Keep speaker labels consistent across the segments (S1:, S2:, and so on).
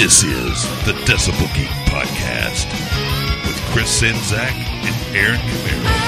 S1: This is the Decibel Geek Podcast with Chris Czynszak and Aaron Camaro.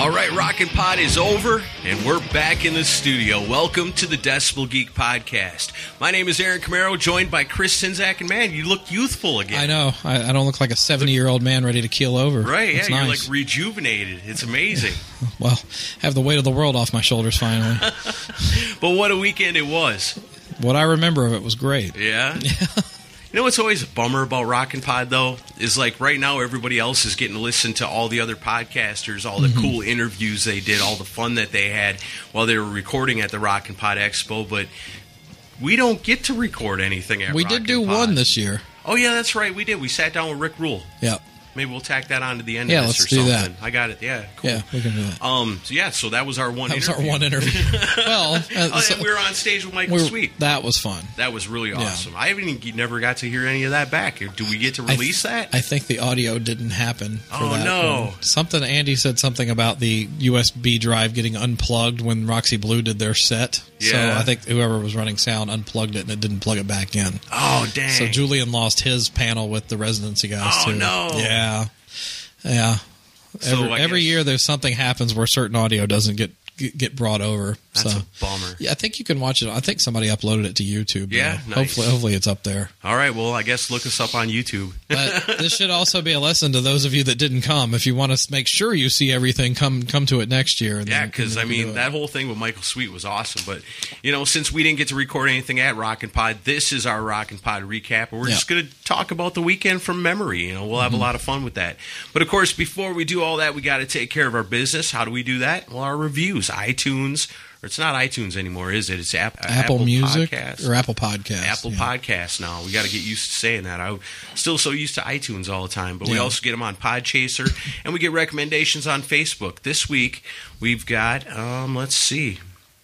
S2: All right, Rockin' Pod is over, and we're back in the studio. Welcome to the Decibel Geek Podcast. My name is Aaron Camaro, joined by Chris Czynszak, and man, you look youthful again.
S3: I know. I, I don't look like a 70 year old man ready to keel over.
S2: Right? Yeah,
S3: It's
S2: you're like rejuvenated. It's amazing.
S3: well, have the weight of the world off my shoulders finally.
S2: but what a weekend it was.
S3: what I remember of it was great.
S2: Yeah. You know what's always a bummer about Rockin' Pod though is like right now everybody else is getting to listen to all the other podcasters, all the
S3: Mm-hmm.
S2: cool interviews they did, all the fun that they had while they were recording at the Rockin' Pod Expo, but we don't get to record anything at
S3: we did do
S2: Pod.
S3: one this year.
S2: Oh yeah, that's right. We did. We sat down with Rick Rule.
S3: Yep.
S2: Maybe we'll tack that on to the end
S3: Yeah,
S2: of this
S3: let's
S2: or
S3: do
S2: something.
S3: that.
S2: I got it. Yeah. Cool.
S3: Yeah, we can do that.
S2: Um. So yeah. So that was our one.
S3: That was
S2: interview.
S3: our one interview. well, uh,
S2: Oh,
S3: so-
S2: we were on stage with Michael Sweet.
S3: that was fun.
S2: That was really awesome. I haven't even, never got to hear any of that back. Do we get to
S3: I-
S2: release that?
S3: I think the audio didn't happen. For
S2: Oh,
S3: that
S2: no.
S3: one. Something Andy said something about the USB drive getting unplugged when Roxy Blue did their set. So I think whoever was running sound unplugged it and it didn't plug it back in.
S2: oh dang!
S3: So Julian lost his panel with the residency guys
S2: Oh,
S3: too.
S2: no.
S3: Yeah, yeah.
S2: So
S3: Every, every year there's something happens where certain audio doesn't get, get brought over.
S2: That's
S3: so
S2: a bummer.
S3: yeah, I think you can watch it. I think somebody uploaded it to YouTube.
S2: Yeah, nice.
S3: hopefully, hopefully it's up there.
S2: All right. Well, I guess look us up on YouTube.
S3: But this should also be a lesson to those of you that didn't come. If you want to make sure you see everything, come come to it next year. And
S2: Yeah, because I mean that whole thing with Michael Sweet was awesome. But you know, since we didn't get to record anything at Rock and Pod, this is our Rock and Pod recap, we're
S3: Yeah.
S2: just going to talk about the weekend from memory. You know, we'll have a mm-hmm. lot of fun with that. But of course, before we do all that, we got to take care of our business. How do we do that? Well, our reviews, iTunes, it's not iTunes anymore, is it? It's App,
S3: Apple, Music
S2: Podcasts.
S3: or Apple Podcasts.
S2: Apple
S3: yeah.
S2: Podcasts now. We got to get used to saying that. I'm still so used to iTunes all the time, but we also get them on Podchaser, and we get recommendations on Facebook. This week we've got, um, let's see,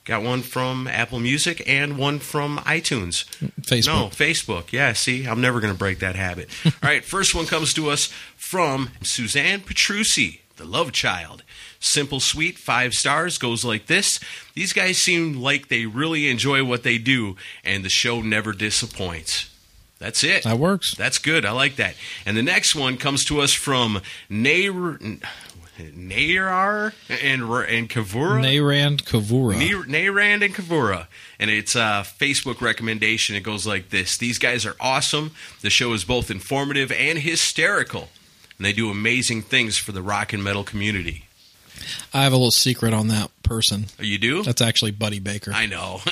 S2: got one from Apple Music and one from iTunes.
S3: Facebook.
S2: No, Facebook. Yeah, see, I'm never going to break that habit. all right, first one comes to us from Suzanne Petrucci, the love child. Simple, sweet, five stars, goes like this. These guys seem like they really enjoy what they do, and the show never disappoints. That's it.
S3: That works.
S2: That's good. I like that. And the next one comes to us from Nair, Nayar and and Kavura.
S3: Nayrand Kavura.
S2: Nayrand and Kavura. And it's a Facebook recommendation. It goes like this These guys are awesome. The show is both informative and hysterical. And they do amazing things for the rock and metal community.
S3: I have a little secret on that person.
S2: Oh, You do?
S3: That's actually Buddy Baker.
S2: I know.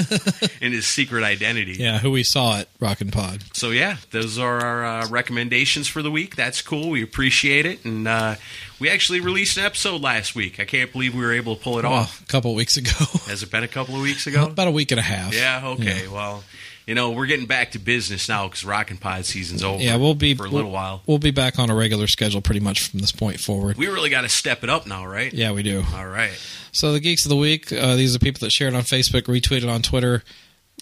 S2: In his secret identity.
S3: yeah, who we saw at Rockin' Pod.
S2: So yeah, those are our uh, recommendations for the week. That's cool. We appreciate it, and uh, we actually released an episode last week. I can't believe we were able to pull it
S3: Well,
S2: off.
S3: a couple weeks ago.
S2: Has it been a couple of weeks ago?
S3: About a week and a half.
S2: Yeah. Okay. Well, you know we're getting back to business now because Rock and Pod season's over.
S3: Yeah, we'll be
S2: for a
S3: we'll-
S2: little while.
S3: We'll be back on a regular schedule pretty much from this point forward.
S2: We really got to step it up now, right?
S3: Yeah, we do.
S2: All right.
S3: So the geeks of the week, uh, these are people that shared on Facebook, retweeted on Twitter.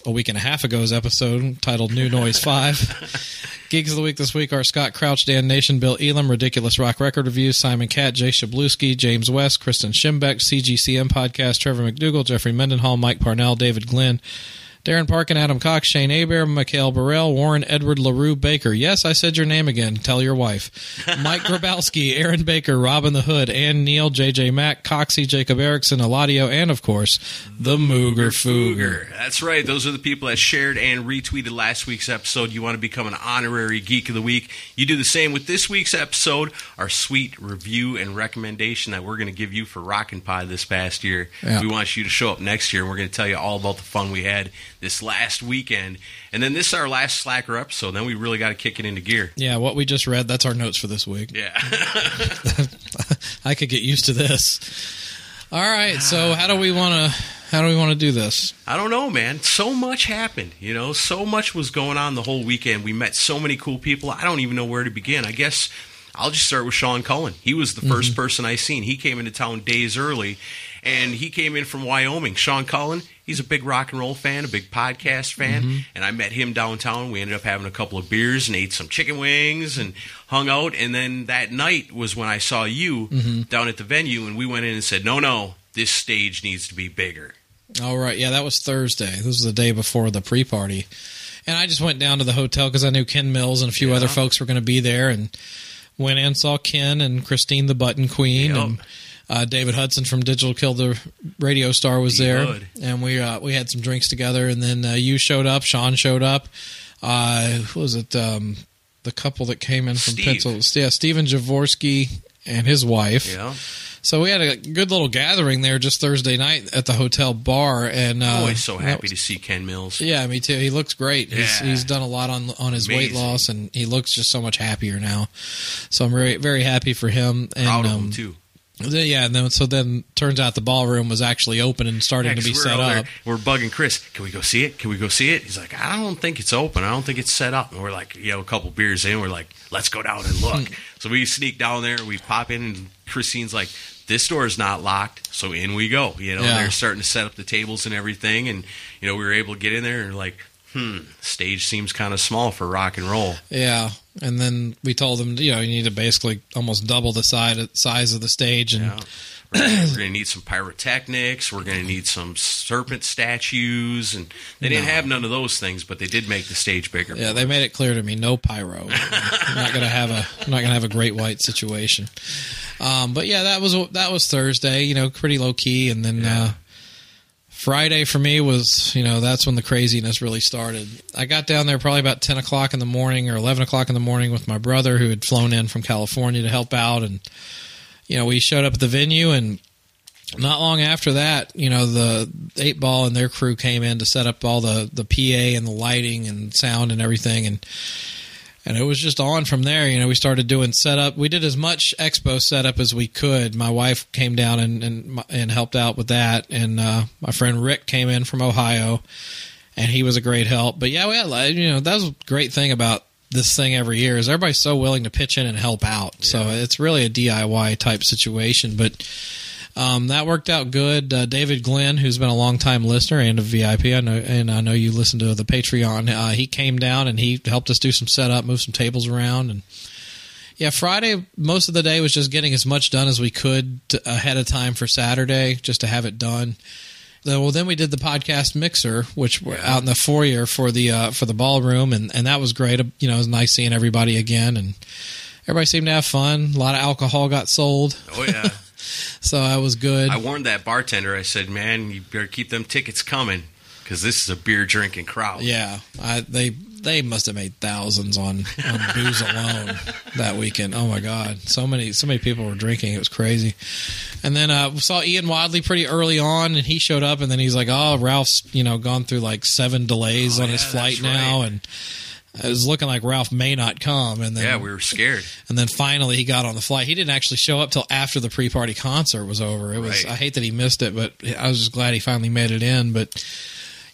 S3: a week and a half ago's episode titled New Noise 5. Geeks of the Week this week are Scott Crouch, Dan Nation, Bill Elam, Ridiculous Rock Record Reviews, Simon Cat, Jay Shabluski, James West, Kristen Schimbeck, CGCM Podcast, Trevor McDougall, Jeffrey Mendenhall, Mike Parnell, David Glenn, Darren Parkin, Adam Cox, Shane Aber, Mikhail Burrell, Warren Edward LaRue Baker. Yes, I said your name again. Tell your wife. Mike Grabowski, Aaron Baker, Robin the Hood, Ann Neal, JJ Mack, Coxie, Jacob Erickson, Eladio, and of course, the Mooger Fooger.
S2: That's right. Those are the people that shared and retweeted last week's episode. You want to become an honorary Geek of the Week. You do the same with this week's episode, our sweet review and recommendation that we're going to give you for Rockin' Pie this past year.
S3: Yeah.
S2: We want you to show up next year, and we're going to tell you all about the fun we had this last weekend. And then this is our last Slacker episode. Then we really got to kick it into gear.
S3: Yeah, what we just read, that's our notes for this week.
S2: Yeah.
S3: I could get used to this. All right, so ah. how do we want to how do we want to do this?
S2: I don't know, man. So much happened, you know. So much was going on the whole weekend. We met so many cool people. I don't even know where to begin. I guess I'll just start with Sean Cullen. He was the 1st mm-hmm. person I seen. He came into town days early, and he came in from Wyoming. Sean Cullen, he's a big rock and roll fan, a big podcast fan, mm-hmm. and I met him downtown. We ended up having a couple of beers and ate some chicken wings and hung out. And then that night was when I saw you mm-hmm. down at the venue, and we went in and said, "No, no, this stage needs to be bigger."
S3: All right, yeah, that was Thursday. This was the day before the pre-party, and I just went down to the hotel because I knew Ken Mills and a few
S2: Yeah.
S3: other folks were going to be there, and went in saw Ken and Christine the Button Queen
S2: Yep.
S3: and uh, David Hudson from Digital Kill the Radio Star was
S2: He
S3: there,
S2: would.
S3: and we uh, we had some drinks together, and then uh, you showed up, Sean showed up. Uh, who was it? Um, the couple that came in from
S2: Steve.
S3: Pennsylvania, yeah, Stephen Javorski and his wife.
S2: Yeah.
S3: So we had a good little gathering there just Thursday night at the hotel bar, and uh,
S2: Always so happy
S3: was-
S2: to see Ken Mills.
S3: Yeah, me too. He looks great. He's,
S2: Yeah.
S3: he's done a lot on on his weight loss, and he looks just so much happier now. So I'm very very happy for him. And
S2: Proud of
S3: um,
S2: him too.
S3: Yeah, and then so then turns out the ballroom was actually open and starting
S2: Yeah,
S3: to be set up.
S2: We're bugging Chris. Can we go see it? Can we go see it? He's like, I don't think it's open. I don't think it's set up. And we're like, you know, a couple beers in, we're like, let's go down and look. Hmm. so we sneak down there. We pop in, and Christine's like, this door is not locked. So in we go. You know,
S3: Yeah.
S2: they're starting to set up the tables and everything, and you know, we were able to get in there and like. Hmm, stage seems kind of small for rock and roll.
S3: Yeah, and then we told them, you know, you need to basically almost double the size size of the stage, and
S2: Yeah. We're we're gonna need some pyrotechnics. We're gonna need some serpent statues, and they didn't have none of those things, but they did make the stage bigger.
S3: Yeah, they made it clear to me no pyro. I'm not gonna have a I'm not gonna have a great white situation. Um, but yeah, that was that was Thursday. You know, pretty low key, and then uh, Friday for me was you know that's when the craziness really started. I got down there probably about ten o'clock in the morning or eleven o'clock in the morning with my brother who had flown in from California to help out, and you know we showed up at the venue and. Not long after that, you know, the eight ball and their crew came in to set up all the, the PA and the lighting and sound and everything and and it was just on from there. You know, we started doing setup. We did as much expo setup as we could. My wife came down and and, and helped out with that, and uh, my friend Rick came in from Ohio, and he was a great help. But yeah, we had you know that was a great thing about this thing every year is everybody's so willing to pitch in and help out. So it's really a DIY type situation, but. Um, that worked out good. Uh, David Glenn, who's been a long time listener and a VIP, I know, and I know you listen to the Patreon. Uh, he came down and he helped us do some setup, move some tables around, and yeah, Friday most of the day was just getting as much done as we could to, ahead of time for Saturday, just to have it done. Well, then we did the podcast mixer, which were out in the foyer for the uh, for the ballroom, and, and that was great. You know, it was nice seeing everybody again, and everybody seemed to have fun. A lot of alcohol got sold,
S2: Oh yeah.
S3: So I was good.
S2: I warned that bartender. I said, "Man, you better keep them tickets coming because this is a beer drinking crowd."
S3: Yeah, I, they they must have made thousands on, on booze alone that weekend. Oh my god, so many so many people were drinking. It was crazy. And then uh, saw Ian Wadley pretty early on, and he showed up, and then he's like, "Oh, Ralph's you know gone through like seven delays
S2: Oh,
S3: on his flight now,"
S2: right.
S3: and it was looking like Ralph may not come. And then
S2: Yeah, we were scared.
S3: and then finally he got on the flight. He didn't actually show up till after the pre-party concert was over. It was
S2: Right.
S3: I hate that he missed it, but I was just glad he finally made it in. But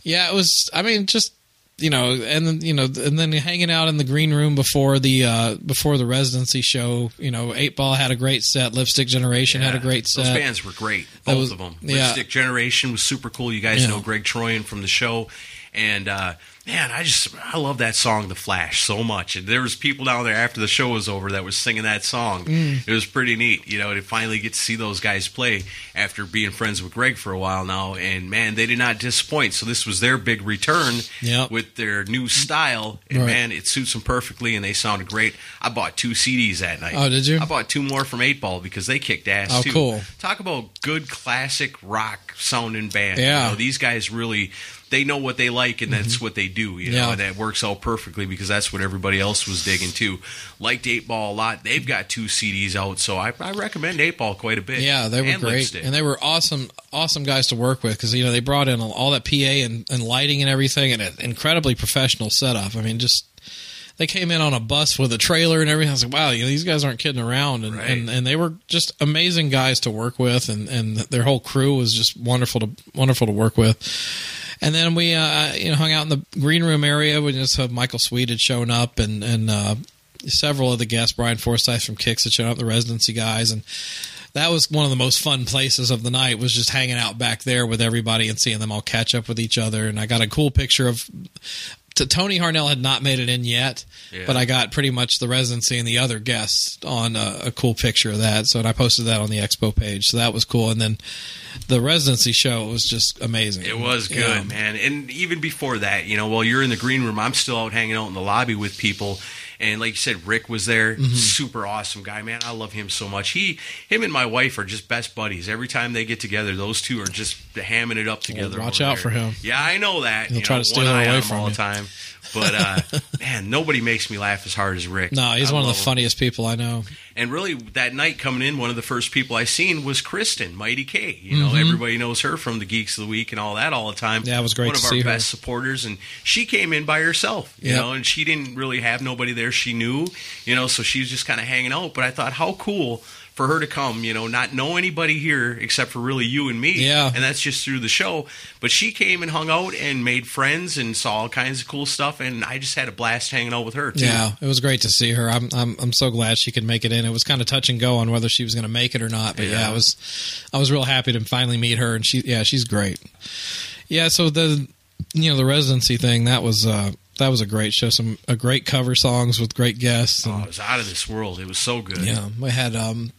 S3: yeah, it was. I mean, just you know, and then you know, and then hanging out in the green room before the uh before the residency show. You know, Eight Ball had a great set. Lipstick Generation had a
S2: Yeah,
S3: great
S2: Those
S3: set.
S2: bands were great, both
S3: was-
S2: of them.
S3: yeah.
S2: Lipstick Generation was super cool. You guys
S3: Yeah.
S2: know Greg Troyan from the show, And uh, man, I just I love that song, The Flash, so much. And there was people down there after the show was over that was singing that song.
S3: Mm.
S2: It was pretty neat, you know, to finally get to see those guys play after being friends with Greg for a while now. And man, they did not disappoint. So this was their big return
S3: Yep.
S2: with their new style. And
S3: Right.
S2: man, it suits them perfectly, and they sounded great. I bought two CDs that night.
S3: Oh, did you?
S2: I bought two more from Eight Ball because they kicked ass
S3: Oh,
S2: too.
S3: cool.
S2: Talk about good classic rock sounding band.
S3: Yeah.
S2: You know, these guys really they know what they like and that's what they do, you know,
S3: Mm-hmm. Yeah.
S2: and that works out perfectly because that's what everybody else was digging too. Liked Eight Ball a lot. They've got two CDs out, so I, I recommend Eight Ball quite a bit.
S3: Yeah, they were
S2: And
S3: great,
S2: Lipstick.
S3: and they were awesome, awesome guys to work with because you know they brought in all that PA and, and lighting and everything, and an incredibly professional setup. I mean, just they came in on a bus with a trailer and everything. I was like, wow, you know, these guys aren't kidding around, and
S2: Right.
S3: and, and they were just amazing guys to work with, and and their whole crew was just wonderful to wonderful to work with. And then we, uh, you know, hung out in the green room area. We just had Michael Sweet had shown up, and and uh, several of the guests, Brian Forsyth from Kix had shown up, the residency guys, and that was one of the most fun places of the night. Was just hanging out back there with everybody and seeing them all catch up with each other. And I got a cool picture of. T- Tony Harnell had not made it in yet,
S2: Yeah.
S3: but I got pretty much the residency and the other guests on a, a cool picture of that. So and I posted that on the expo page. So that was cool. And then the residency show was just amazing.
S2: It was good,
S3: Yeah.
S2: man. And even before that, you know, while you're in the green room, I'm still out hanging out in the lobby with people. And like you said, Rick was there.
S3: Mm-hmm.
S2: Super awesome guy, man. I love him so much. He, him, and my wife are just best buddies. Every time they get together, those two are just hamming it up together.
S3: watch out
S2: there.
S3: for him.
S2: Yeah, I know that.
S3: He'll
S2: you
S3: try
S2: know,
S3: to steal away from
S2: all
S3: you.
S2: the time. But uh, man, nobody makes me laugh as hard as Rick.
S3: No, he's
S2: I
S3: one of the
S2: him.
S3: funniest people I know.
S2: And really, that night coming in, one of the first people I seen was Kristen, Mighty K. You know, everybody knows her from the Geeks of the Week and all that all the time.
S3: Mm-hmm. Yeah, it was great
S2: One of our
S3: her.
S2: best supporters, and she came in by herself. You
S3: Yep.
S2: know, and she didn't really have nobody there she knew. You know, so she was just kind of hanging out. But I thought, how cool for her to come. You know, not know anybody here except for really you and me.
S3: Yeah.
S2: and that's just through the show. But she came and hung out and made friends and saw all kinds of cool stuff. And I just had a blast hanging out with her too.
S3: Yeah, it was great to see her. I'm I'm I'm so glad she could make it in. It was kind of touch and go on whether she was going to make it or not, but yeah.
S2: Yeah.
S3: I was I was real happy to finally meet her, and she yeah she's great. Yeah, so the you know the residency thing that was uh that was a great show. Some a great cover songs with great guests.
S2: Oh, it was out of this world. It was so good.
S3: yeah, we had um,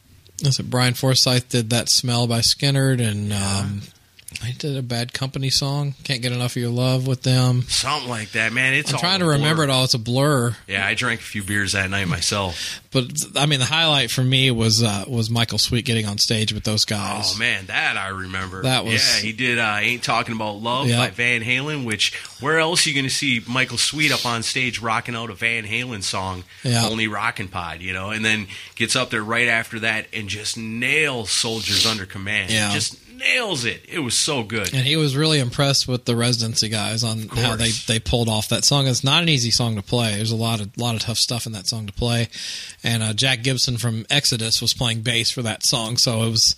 S3: was it Brian Forsyth did that smell by Skynyrd, and um, I did a Bad Company song. Can't get enough of your love with them.
S2: Something like that, man. It's
S3: I'm trying to remember it all. It's a blur.
S2: Yeah, I drank a few beers that night myself.
S3: But I mean, the highlight for me was uh, was Michael Sweet getting on stage with those guys.
S2: Oh man, that I remember.
S3: That was-
S2: yeah. He did. Uh, Ain't talking about love
S3: Yeah.
S2: by Van Halen. Which where else are you going to see Michael Sweet up on stage rocking out a Van Halen song?
S3: Yeah.
S2: Only Rockin' Pod, you know, and then gets up there right after that and just nails Soldiers Under Command.
S3: Yeah.
S2: just nails it. It was so good.
S3: And he was really impressed with the residency guys on how they, they pulled off that song. It's not an easy song to play. There's a lot of lot of tough stuff in that song to play. And uh, Jack Gibson from Exodus was playing bass for that song, so it was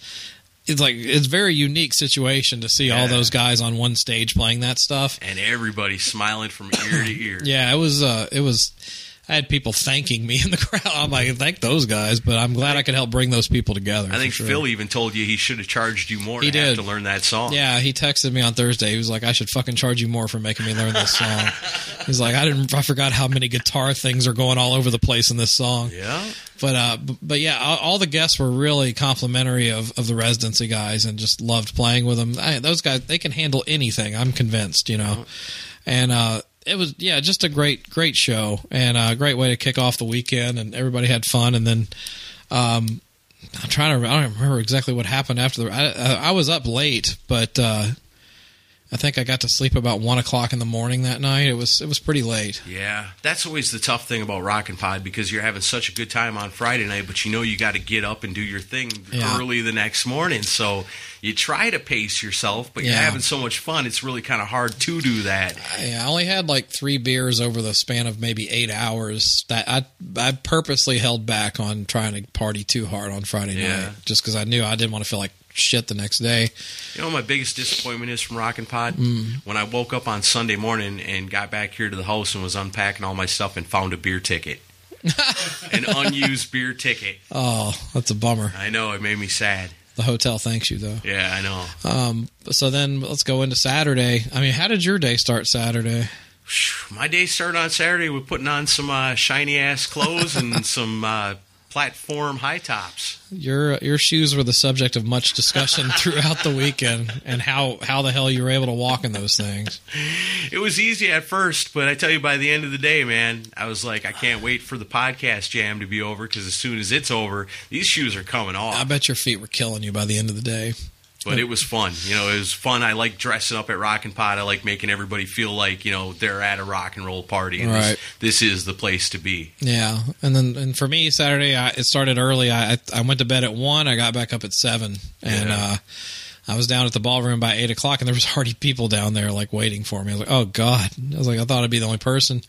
S3: it's like it's a very unique situation to see all those guys on one stage playing that stuff.
S2: and everybody smiling from ear to ear.
S3: Yeah, it was uh it was I had people thanking me in the crowd. I'm like, thank those guys, but I'm glad I could help bring those people together.
S2: I think
S3: sure.
S2: Phil even told you he should have charged you more
S3: He
S2: to have
S3: did.
S2: to learn that song.
S3: Yeah, he texted me on Thursday. He was like, "I should fucking charge you more for making me learn this song." He's like, "I didn't. I forgot how many guitar things are going all over the place in this song."
S2: Yeah.
S3: But uh, but yeah, all, all the guests were really complimentary of, of the residency guys and just loved playing with them. I, those guys, they can handle anything. I'm convinced, you know. And uh, it was yeah, just a great great show and a great way to kick off the weekend. And everybody had fun. And then um, I'm trying to I don't remember exactly what happened after the. I, I, I was up late, but. Uh, I think I got to sleep about one o'clock in the morning that night. It was it was pretty late.
S2: Yeah, that's always the tough thing about Rockin' Pod because you're having such a good time on Friday night, but you know you got to get up and do your thing
S3: Yeah.
S2: early the next morning. So you try to pace yourself, but you're having so much fun, it's really kind of hard to do that.
S3: I, I only had like three beers over the span of maybe eight hours. That I I purposely held back on trying to party too hard on Friday
S2: Yeah.
S3: night, just because I knew I didn't want to feel like shit the next day.
S2: You know, my biggest disappointment is from Rockin' Pod
S3: Mm.
S2: when I woke up on Sunday morning and got back here to the house and was unpacking all my stuff and found a beer ticket, an unused beer ticket.
S3: Oh, that's a bummer.
S2: I know it made me sad.
S3: The hotel thanks you though.
S2: Yeah, I know.
S3: Um, so then let's go into Saturday. I mean, how did your day start Saturday?
S2: My day started on Saturday with putting on some uh, shiny ass clothes and some uh, platform high tops.
S3: Your your shoes were the subject of much discussion throughout the weekend, and how how the hell you were able to walk in those things.
S2: It was easy at first, but I tell you, by the end of the day, man, I was like, I can't wait for the podcast jam to be over because as soon as it's over, these shoes are coming off.
S3: I bet your feet were killing you by the end of the day.
S2: But it was fun. You know, it was fun. I like dressing up at Rock and Pod. I like making everybody feel like you know they're at a rock and roll party. And
S3: Right.
S2: This, this is the place to be.
S3: Yeah, and then and for me Saturday, I, it started early. I I went to bed at one. I got back up at seven, and
S2: Yeah.
S3: uh, I was down at the ballroom by eight o'clock, and there was already people down there like waiting for me. I was like, oh god, I was like, I thought I'd be the only person,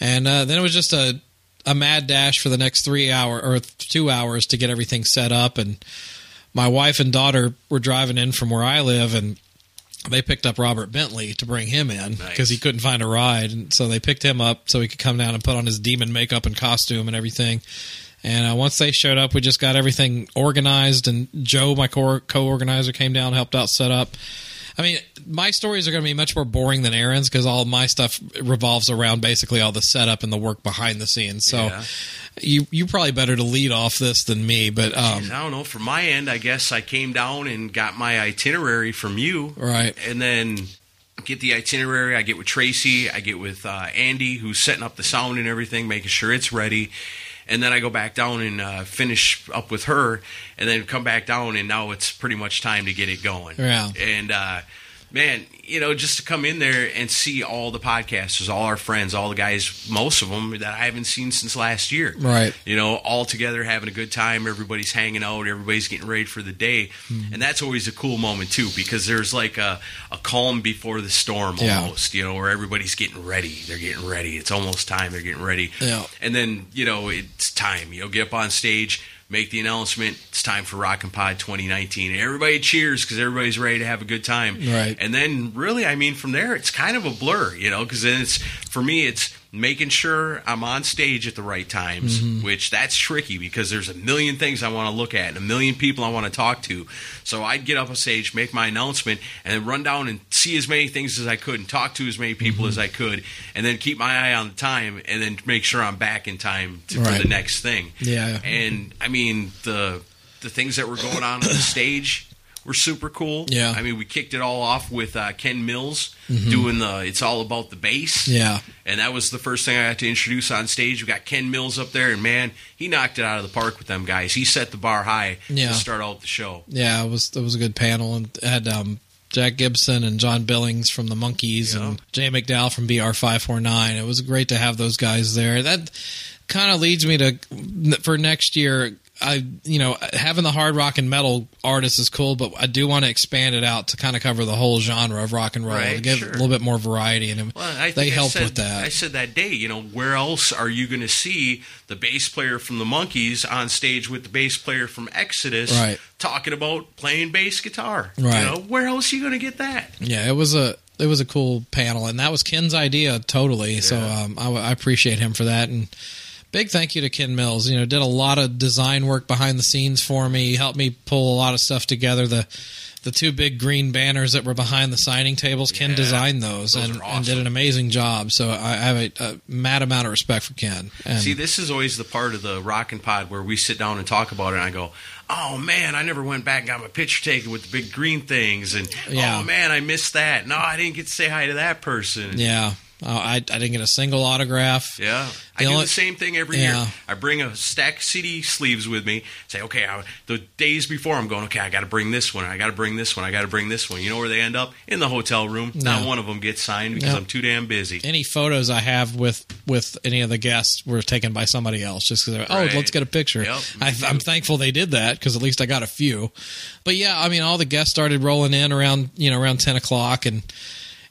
S3: and uh, then it was just a a mad dash for the next three hour or two hours to get everything set up, and my wife and daughter were driving in from where I live, and they picked up Robert Bentley to bring him in because
S2: Nice.
S3: he couldn't find a ride, and so they picked him up so he could come down and put on his demon makeup and costume and everything. And uh, once they showed up, we just got everything organized, and Joe, my co- co-organizer, came down, helped out set up. I mean, my stories are going to be much more boring than Aaron's because all my stuff revolves around basically all the setup and the work behind the scenes. So,
S2: Yeah.
S3: you you probably better to lead off this than me, but um,
S2: I don't know. From my end, I guess I came down and got my itinerary from you,
S3: right,
S2: and then get the itinerary. I get with Tracy. I get with uh, Andy, who's setting up the sound and everything, making sure it's ready. And then I go back down and uh, finish up with her, and then come back down, and now it's pretty much time to get it going.
S3: Yeah.
S2: And uh, man, you know, just to come in there and see all the podcasters, all our friends, all the guys, most of them that I haven't seen since last year.
S3: Right.
S2: You know, all together having a good time. Everybody's hanging out. Everybody's getting ready for the day.
S3: Mm-hmm.
S2: And that's always a cool moment, too, because there's like a, a calm before the storm
S3: Yeah.
S2: almost, you know, where everybody's getting ready. They're getting ready. It's almost time. They're getting ready.
S3: Yeah.
S2: And then, you know, it's time. You know, get up on stage, make the announcement. It's time for Rock and Pod 2019. And everybody cheers because everybody's ready to have a good time.
S3: Right.
S2: And then, really, I mean, from there, it's kind of a blur, you know, because then it's, for me, it's making sure I'm on stage at the right times,
S3: Mm-hmm.
S2: which that's tricky because there's a million things I want to look at and a million people I want to talk to. So I'd get up on stage, make my announcement, and then run down and see as many things as I could and talk to as many people
S3: Mm-hmm.
S2: as I could, and then keep my eye on the time and then make sure I'm back in time to,
S3: Right.
S2: for the next thing.
S3: Yeah.
S2: And I mean, the the things that were going on on the stage were super cool.
S3: Yeah.
S2: I mean, we kicked it all off with uh, Ken Mills doing the "It's All About the Bass."
S3: Mm-hmm. yeah,
S2: And that was the first thing I had to introduce on stage. We got Ken Mills up there, and man, he knocked it out of the park with them guys. He set the bar high
S3: Yeah.
S2: to start out the show.
S3: yeah. It was it was a good panel and had um, Jack Gibson and John Billings from the Monkees
S2: Yeah.
S3: and Jay McDowell from BR five four nine. It was great to have those guys there. That kind of leads me to for next year. I you know having the hard rock and metal artists is cool, but I do want to expand it out to kind of cover the whole genre of rock and roll,
S2: Right,
S3: to give
S2: sure.
S3: a little bit more variety. And
S2: Well, I
S3: they help with that.
S2: I said that day, you know, where else are you going to see the bass player from the Monkees on stage with the bass player from Exodus
S3: Right.
S2: talking about playing bass guitar?
S3: Right.
S2: You know, where else are you going to get that?
S3: Yeah, it was a it was a cool panel, and that was Ken's idea totally. So um, I, I appreciate him for that, and big thank you to Ken Mills. You know, did a lot of design work behind the scenes for me. He helped me pull a lot of stuff together. The the two big green banners that were behind the signing tables, Ken
S2: Yeah.
S3: designed those,
S2: Those
S3: and,
S2: are
S3: and did an amazing job. So I, I have a, a mad amount of respect for Ken. And
S2: See, this is always the part of the Rock and Pod where we sit down and talk about it, and I go, "Oh man, I never went back and got my picture taken with the big green things," and
S3: Yeah.
S2: "Oh man, I missed that. No, I didn't get to say hi to that person."
S3: yeah, uh, I I didn't get a single autograph.
S2: Yeah. I
S3: The
S2: do the same thing every
S3: Yeah.
S2: year. I bring a stack of CD sleeves with me. Say, okay, I, the days before I'm going, okay, I got to bring this one. I got to bring this one. I got to bring this one. You know where they end up? In the hotel room. Not one of them gets signed because
S3: No.
S2: I'm too damn busy.
S3: any photos I have with with any of the guests were taken by somebody else. Just because, oh,
S2: Right.
S3: let's get a picture.
S2: Yep,
S3: I, I'm thankful they did that because at least I got a few. But yeah, I mean, all the guests started rolling in around you know around ten o'clock, and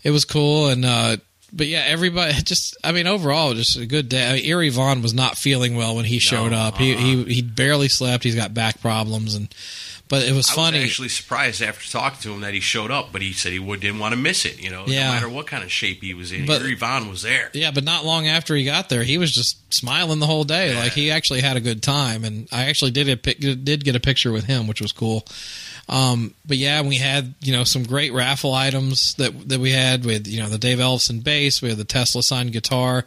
S3: it was cool. And uh, but yeah, everybody just I mean, overall, just a good day. I mean, Gary Vaughn was not feeling well when he showed up. He
S2: uh-uh.
S3: he he barely slept. He's got back problems and. But it was
S2: I
S3: funny.
S2: was actually surprised after talking to him that he showed up, but he said he would, didn't want to miss it. You know,
S3: Yeah.
S2: no matter what kind of shape he was in,
S3: But-
S2: Gary Vaughn was there.
S3: Yeah, but not long after he got there, he was just smiling the whole day. Like he actually had a good time, and I actually did a did get a picture with him, which was cool. Um, but yeah, we had you know some great raffle items that that we had with you know the Dave Ellefson bass, we had the Tesla signed guitar,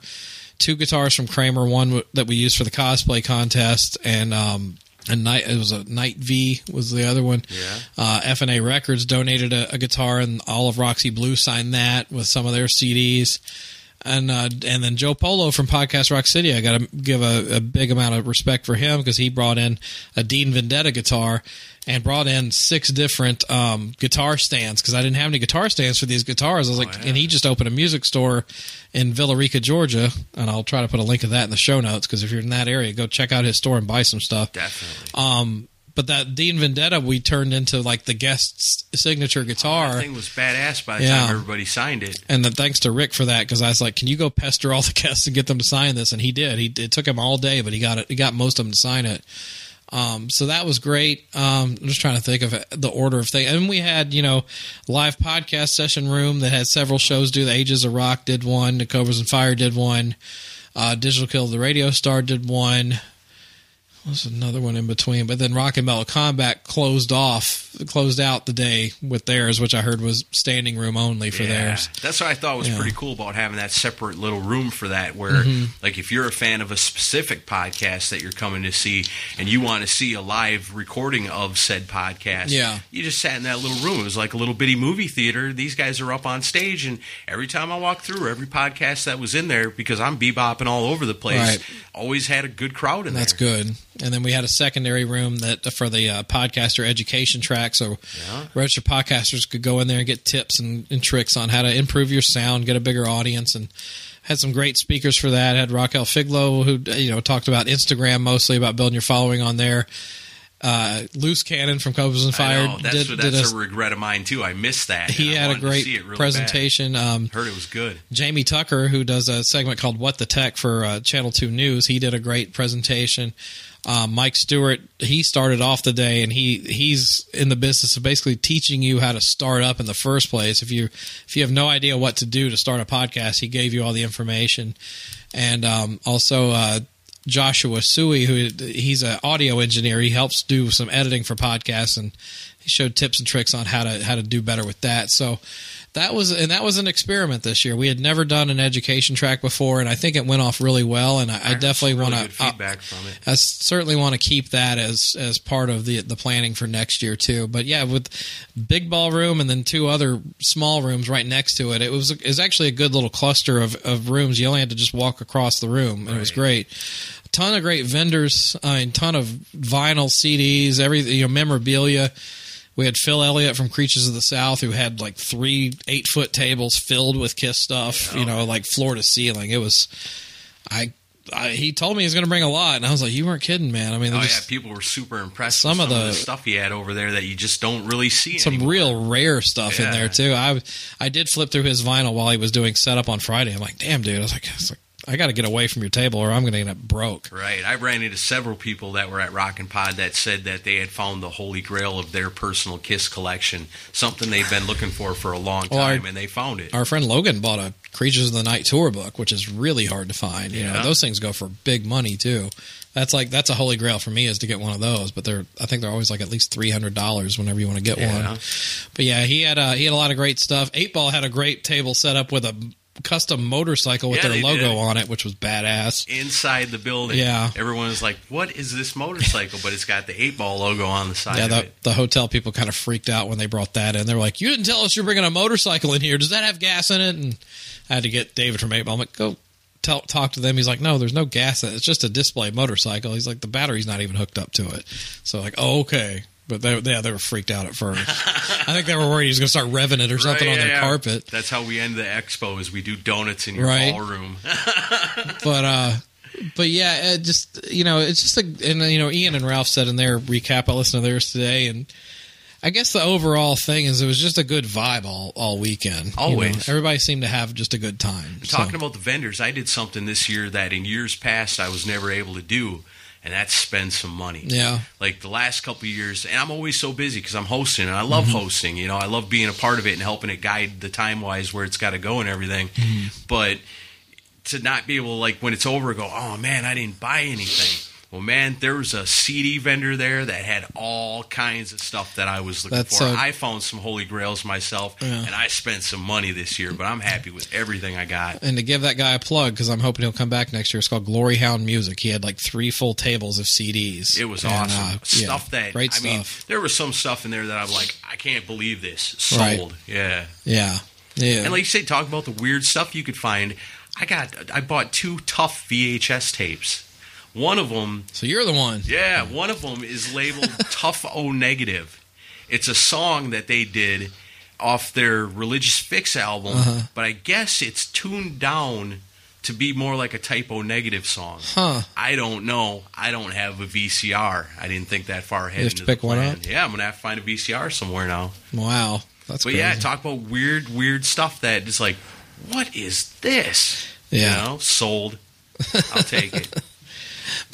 S3: two guitars from Kramer, one w- that we used for the cosplay contest, and um, a night it was a Nite-V was the other one.
S2: Yeah.
S3: Uh, FNA Records donated a, a guitar, and all of Roxy Blue signed that with some of their CDs. And uh, and then Joe Polo from Podcast Rock City, I got to give a, a big amount of respect for him because he brought in a Dean Vendetta guitar and brought in six different um, guitar stands because I didn't have any guitar stands for these guitars. I was like,
S2: yeah.
S3: and he just opened a music store in Villa Rica, Georgia, and I'll try to put a link of that in the show notes because if you're in that area, go check out his store and buy some stuff.
S2: Definitely.
S3: Um, but that Dean Vendetta we turned into like the guest's signature guitar.
S2: that thing was badass by the
S3: Yeah.
S2: time everybody signed it.
S3: and then thanks to Rick for that because I was like, "Can you go pester all the guests and get them to sign this?" And he did. He it took him all day, but he got it. He got most of them to sign it. Um, so that was great. Um, I'm just trying to think of it- the order of things. And we had, you know, live podcast session room that had several shows do. The Ages of Rock did one. The Cobras and Fire did one. Uh, Digital Kill the Radio Star did one. There's another one in between, but then Rock and Metal Combat closed off, closed out the day with theirs, which I heard was standing room only for
S2: Yeah.
S3: theirs.
S2: That's what I thought was
S3: Yeah.
S2: pretty cool about having that separate little room for that. Where,
S3: Mm-hmm.
S2: like, if you're a fan of a specific podcast that you're coming to see, and you want to see a live recording of said podcast,
S3: Yeah.
S2: you just sat in that little room. It was like a little bitty movie theater. These guys are up on stage, and every time I walked through, every podcast that was in there, because I'm bebopping all over the place,
S3: Right.
S2: always had a good crowd in
S3: That's
S2: there.
S3: That's good. And then we had a secondary room that for the uh, podcaster education track, so yeah. registered podcasters could go in there and get tips and, and tricks on how to improve your sound, get a bigger audience, and had some great speakers for that. Had Raquel Figlo, who you know talked about Instagram mostly about building your following on there. Uh, Loose Cannon from Cobras and Fire
S2: know. That's,
S3: did,
S2: that's
S3: did
S2: a, regret of mine, too. I missed that.
S3: he had a great
S2: really
S3: presentation. Um.
S2: Heard it was good.
S3: Jamie Tucker, who does a segment called "What the Tech" for uh, Channel Two News, he did a great presentation. Um, Mike Stewart, he started off the day, and he he's in the business of basically teaching you how to start up in the first place. If you if you have no idea what to do to start a podcast, he gave you all the information, and um, also. Uh, Joshua Sui, who he's an audio engineer, he helps do some editing for podcasts, and he showed tips and tricks on how to how to do better with that. So that was and that was an experiment this year. We had never done an education track before, and I think it went off really well. And I, I
S2: heard
S3: definitely
S2: really
S3: want to.
S2: feedback from it.
S3: I certainly want to keep that as as part of the the planning for next year too. But yeah, with big ballroom and then two other small rooms right next to it, it was it was actually a good little cluster of, of rooms. You only had to just walk across the room, and it was great. A ton of great vendors, I mean, ton of vinyl CDs, everything, you know, memorabilia. We had Phil Elliott from Creatures of the South who had like three eight foot tables filled with Kiss stuff, you know, like floor to ceiling. It was, I, I he told me he's going to bring a lot, and I was like, you weren't kidding, man. I mean,
S2: Oh
S3: they
S2: yeah, people were super impressed.
S3: Some
S2: with
S3: of the-
S2: of the stuff he had over there that you just don't really see.
S3: some
S2: anymore.
S3: real rare stuff in there too. I I did flip through his vinyl while he was doing setup on Friday. I'm like, damn, dude. I was like, I, was like, I got to get away from your table, or I'm going to end up broke.
S2: Right. I ran into several people that were at Rock and Pod that said that they had found the holy grail of their personal Kiss collection, something they've been looking for for a long
S3: Well, our-
S2: time, and they found it.
S3: Our friend Logan bought a Creatures of the Night tour book, which is really hard to find. You know,
S2: Yeah.
S3: those things go for big money too. That's like that's a holy grail for me is to get one of those. But they're I think they're always like at least three hundred dollars whenever you want to get
S2: Yeah.
S3: one. But yeah, he had a, he had a lot of great stuff. Eight Ball had a great table set up with a custom motorcycle with
S2: Yeah,
S3: their logo
S2: did.
S3: on it, which was badass.
S2: Inside the building,
S3: Yeah.
S2: everyone was like, "What is this motorcycle?" But it's got the eight ball logo on the side
S3: Yeah, the, the hotel people kind of freaked out when they brought that in. They're like, "You didn't tell us you're bringing a motorcycle in here. Does that have gas in it?" And I had to get David from Eight Ball. I'm like, "Go tell, talk to them." He's like, "No, there's no gas in it. It's just a display motorcycle." He's like, "The battery's not even hooked up to it." So like, "Oh, okay." But they, yeah, they were freaked out at first. I think they were worried he was going to start revving it or something
S2: Right,
S3: on
S2: yeah,
S3: their
S2: yeah.
S3: carpet.
S2: That's how we end the expo: is we do donuts in your
S3: Right.
S2: ballroom.
S3: but uh but yeah it just you know it's just a and you know ian and ralph said in their recap i listened to theirs today and i guess the overall thing is it was just a good vibe all all weekend you know.
S2: Always.
S3: everybody seemed to have just a good time So-
S2: Talking about the vendors, I did something this year that in years past I was never able to do, and that's spend some money.
S3: Yeah.
S2: Like the last couple of years, and I'm always so busy because I'm hosting and I love
S3: Mm-hmm.
S2: hosting. You know, I love being a part of it and helping it guide the time wise where it's got to go and everything.
S3: Mm-hmm.
S2: But to not be able to, like, when it's over, go, oh man, I didn't buy anything. Well, man, there was a CD vendor there that had all kinds of stuff that I was looking
S3: That's
S2: for.
S3: a-
S2: I found some holy grails myself,
S3: Yeah.
S2: and I spent some money this year, but I'm happy with everything I got.
S3: And to give that guy a plug, because I'm hoping he'll come back next year, it's called Glory Hound Music. He had like three full tables of CDs.
S2: It was
S3: And,
S2: awesome.
S3: uh, yeah,
S2: stuff that
S3: great
S2: I
S3: stuff.
S2: mean, there was some stuff in there that I'm like, I can't believe this.
S3: Right.
S2: Sold. Yeah.
S3: yeah, yeah.
S2: And like you say, talk about the weird stuff you could find. I got I bought two Tuff VHS tapes. One of them,
S3: so you're the one.
S2: yeah, one of them is labeled Tuff O Negative. It's a song that they did off their Religious Fix album,
S3: Uh-huh.
S2: but I guess it's tuned down to be more like a Type typo negative song.
S3: Huh.
S2: I don't know. I don't have a VCR. I didn't think that far ahead.
S3: You have to pick one up?
S2: Yeah, I'm gonna have to find a VCR somewhere now.
S3: Wow, that's
S2: But
S3: crazy.
S2: yeah, talk about weird, weird stuff that is like, what is this?
S3: Yeah.
S2: You know, sold. I'll take it.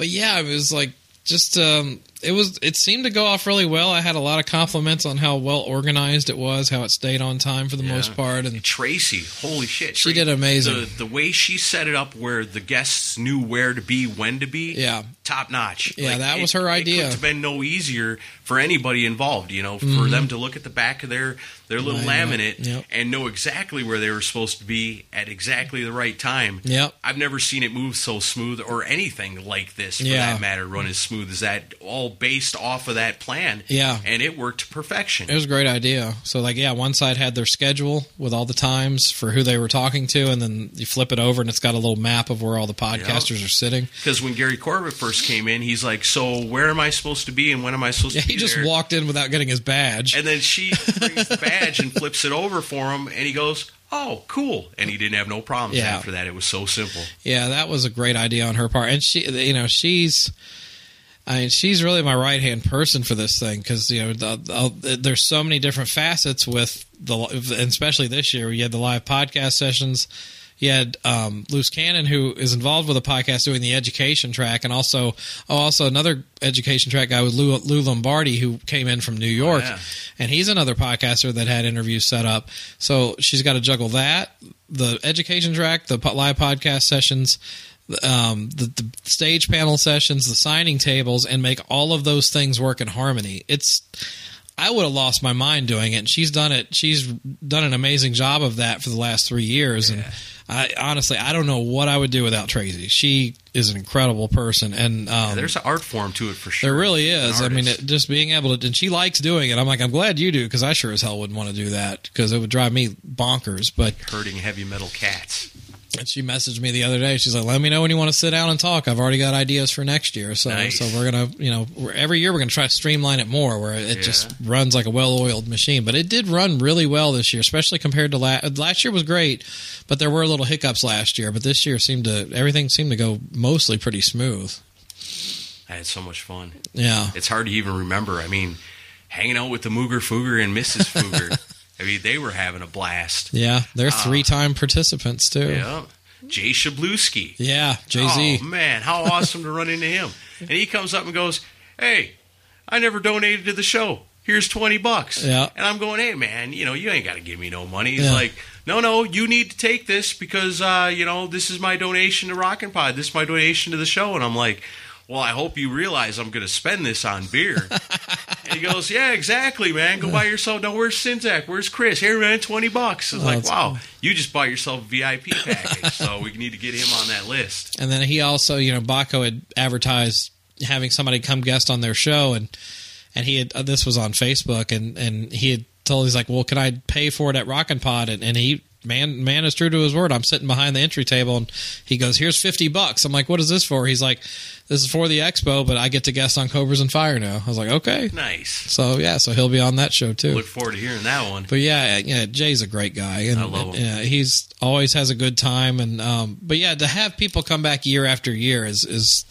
S3: But yeah, it was like just um, it was. It seemed to go off really well. I had a lot of compliments on how well organized it was, how it stayed on time for the
S2: Yeah.
S3: most part, and
S2: Tracy, holy shit.
S3: She
S2: Tracy-
S3: did amazing.
S2: The, the way she set it up where the guests knew where to be, when to be,
S3: yeah,
S2: top notch.
S3: Yeah, that
S2: it-
S3: was her
S2: It
S3: idea.
S2: couldn't have been no easier for anybody involved, you know, for them to look at the back of their, their little laminate
S3: Mm-hmm. yep.
S2: and know exactly where they were supposed to be at exactly the right time.
S3: Yep.
S2: I've never seen it move so smooth or anything like this for
S3: Yeah.
S2: that matter, run as smooth as that, all based off of that plan.
S3: Yeah.
S2: And it worked to perfection.
S3: It was a great idea. So, like, yeah, one side had their schedule with all the times for who they were talking to, and then you flip it over, and it's got a little map of where all the podcasters are sitting.
S2: Because when Gary Corbett first came in, he's like, "So where am I supposed to be, and when am I supposed
S3: Yeah,
S2: to be?"
S3: he just
S2: there?"
S3: walked in without getting his badge.
S2: And then she brings the badge and flips it over for him, and he goes, "Oh, cool!" And he didn't have no problems
S3: Yeah.
S2: after that. It was so simple.
S3: Yeah, that was a great idea on her part, and she, you know, she's. I mean, she's really my right hand person for this thing because you know the, the, there's so many different facets with the, and especially this year. we had the live podcast sessions. You had um, Loose Cannon, who is involved with the podcast, doing the education track, and also oh, also another education track guy with Lou, Lou Lombardi, who came in from New York,
S2: yeah.
S3: and he's another podcaster that had interviews set up. So she's got to juggle that, the education track, the live podcast sessions, um, the, the stage panel sessions, the signing tables, and make all of those things work in harmony. It's I would have lost my mind doing it. And she's done it. She's done an amazing job of that for the last three years. And I honestly, I don't know what I would do without Tracy. She is an incredible person, and um,
S2: There's an art form to it for sure.
S3: there really is. I mean, it, just being able to, and she likes doing it. I'm like, I'm glad you do because I sure as hell wouldn't want to do that because it would drive me bonkers. But
S2: hurting heavy metal cats.
S3: And she messaged me the other day. She's like, "Let me know when you want to sit down and talk. I've already got ideas for next year. So,
S2: Nice.
S3: so we're gonna, you know, we're, every year we're gonna try to streamline it more, where it
S2: Yeah.
S3: just runs like a well-oiled machine. But it did run really well this year, especially compared to last. Last year was great, but there were little hiccups last year. But this year seemed to everything seemed to go mostly pretty smooth.
S2: I had so much fun.
S3: Yeah,
S2: It's hard to even remember. I mean, hanging out with the Mooger Fooger and Mrs. Fooger. I mean, they were having a blast.
S3: yeah, they're three-time participants too.
S2: Yeah. Jay Shabluski.
S3: Yeah, Jay Z.
S2: Oh man, how awesome to run into him! And he comes up and goes, "Hey, I never donated to the show. Here's twenty bucks."
S3: Yeah.
S2: And I'm going, "Hey man, you know you ain't got to give me no money." He's
S3: Yeah.
S2: like, "No, no, you need to take this because uh, you know this is my donation to Rockin' Pod. This is my donation to the show." And I'm like. Well, I hope you realize I'm going to spend this on beer. and he goes, "Yeah, exactly, man. Go buy yourself. No, where's Czynszak? Where's Chris? Here, man, twenty bucks." It's
S3: Oh,
S2: like, wow, you just bought yourself a VIP package, so we need to get him on that list.
S3: And then he also, you know, Baco had advertised having somebody come guest on their show, and and he had uh, this was on Facebook, and and he had told he's like, well, can I pay for it at Rockin' Pod? And, and he man man is true to his word. I'm sitting behind the entry table, and he goes, here's fifty bucks. I'm like, what is this for? He's like, this is for the expo, but I get to guest on Cobras and Fire now. I was like, okay.
S2: Nice.
S3: So yeah, so he'll be on that show too.
S2: Look forward to hearing that one.
S3: But yeah, yeah, Jay's a great guy, and
S2: I love him.
S3: Yeah, he's always has a good time, and um, but yeah, to have people come back year after year is is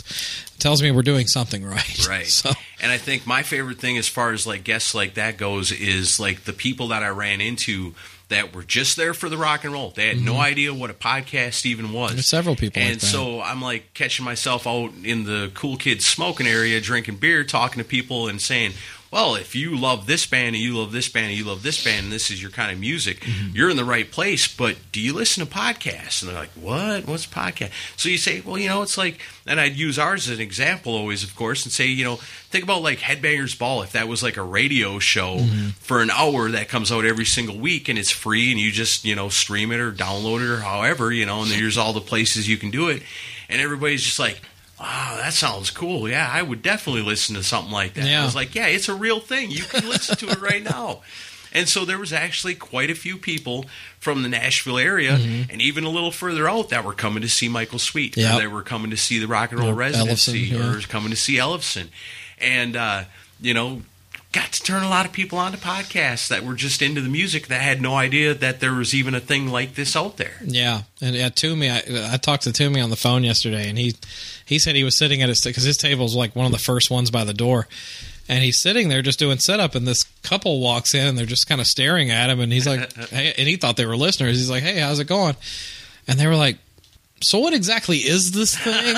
S3: tells me we're doing something right.
S2: Right.
S3: So
S2: And I think my favorite thing as far as like guests like that goes is like the people that I ran into that were just there for the rock and roll. They had no idea what a podcast even was.
S3: Mm-hmm. There's several people
S2: And
S3: like
S2: so I'm like catching myself out in the cool kids smoking area, drinking beer, talking to people, and saying, well, if you love this band and you love this band and you love this band and this is your kind of music,
S3: Mm-hmm.
S2: you're in the right place. But do you listen to podcasts? And they're like, what? What's a podcast? So you say, well, you know, it's like, and I'd use ours as an example always, of course, and say, you know, think about like Headbangers Ball. If that was like a radio show
S3: Mm-hmm.
S2: for an hour that comes out every single week and it's free and you just, you know, stream it or download it or however, you know, and there's all the places you can do it. And everybody's just like, Wow, that sounds cool. Yeah, I would definitely listen to something like that.
S3: Yeah.
S2: I was like, yeah, it's a real thing. You can listen to it right now. And so there was actually quite a few people from the Nashville area and even a little further out that were coming to see Michael Sweet.
S3: Mm-hmm.
S2: Or they were coming to see the Rock and Roll Residency
S3: Ellefson, yeah.
S2: or coming to see Ellefson. And, uh, you know, got to turn a lot of people onto podcasts that were just into the music that had no idea that there was even a thing like this out there.
S3: Yeah, and yeah, Toomey. I, I talked to Toomey on the phone yesterday, and he he said he was sitting at his because his table was like one of the first ones by the door, and he's sitting there just doing setup, and this couple walks in, and they're just kind of staring at him, and he's like, hey, and he thought they were listeners. He's like, hey, how's it going? And they were like. So what exactly is this thing?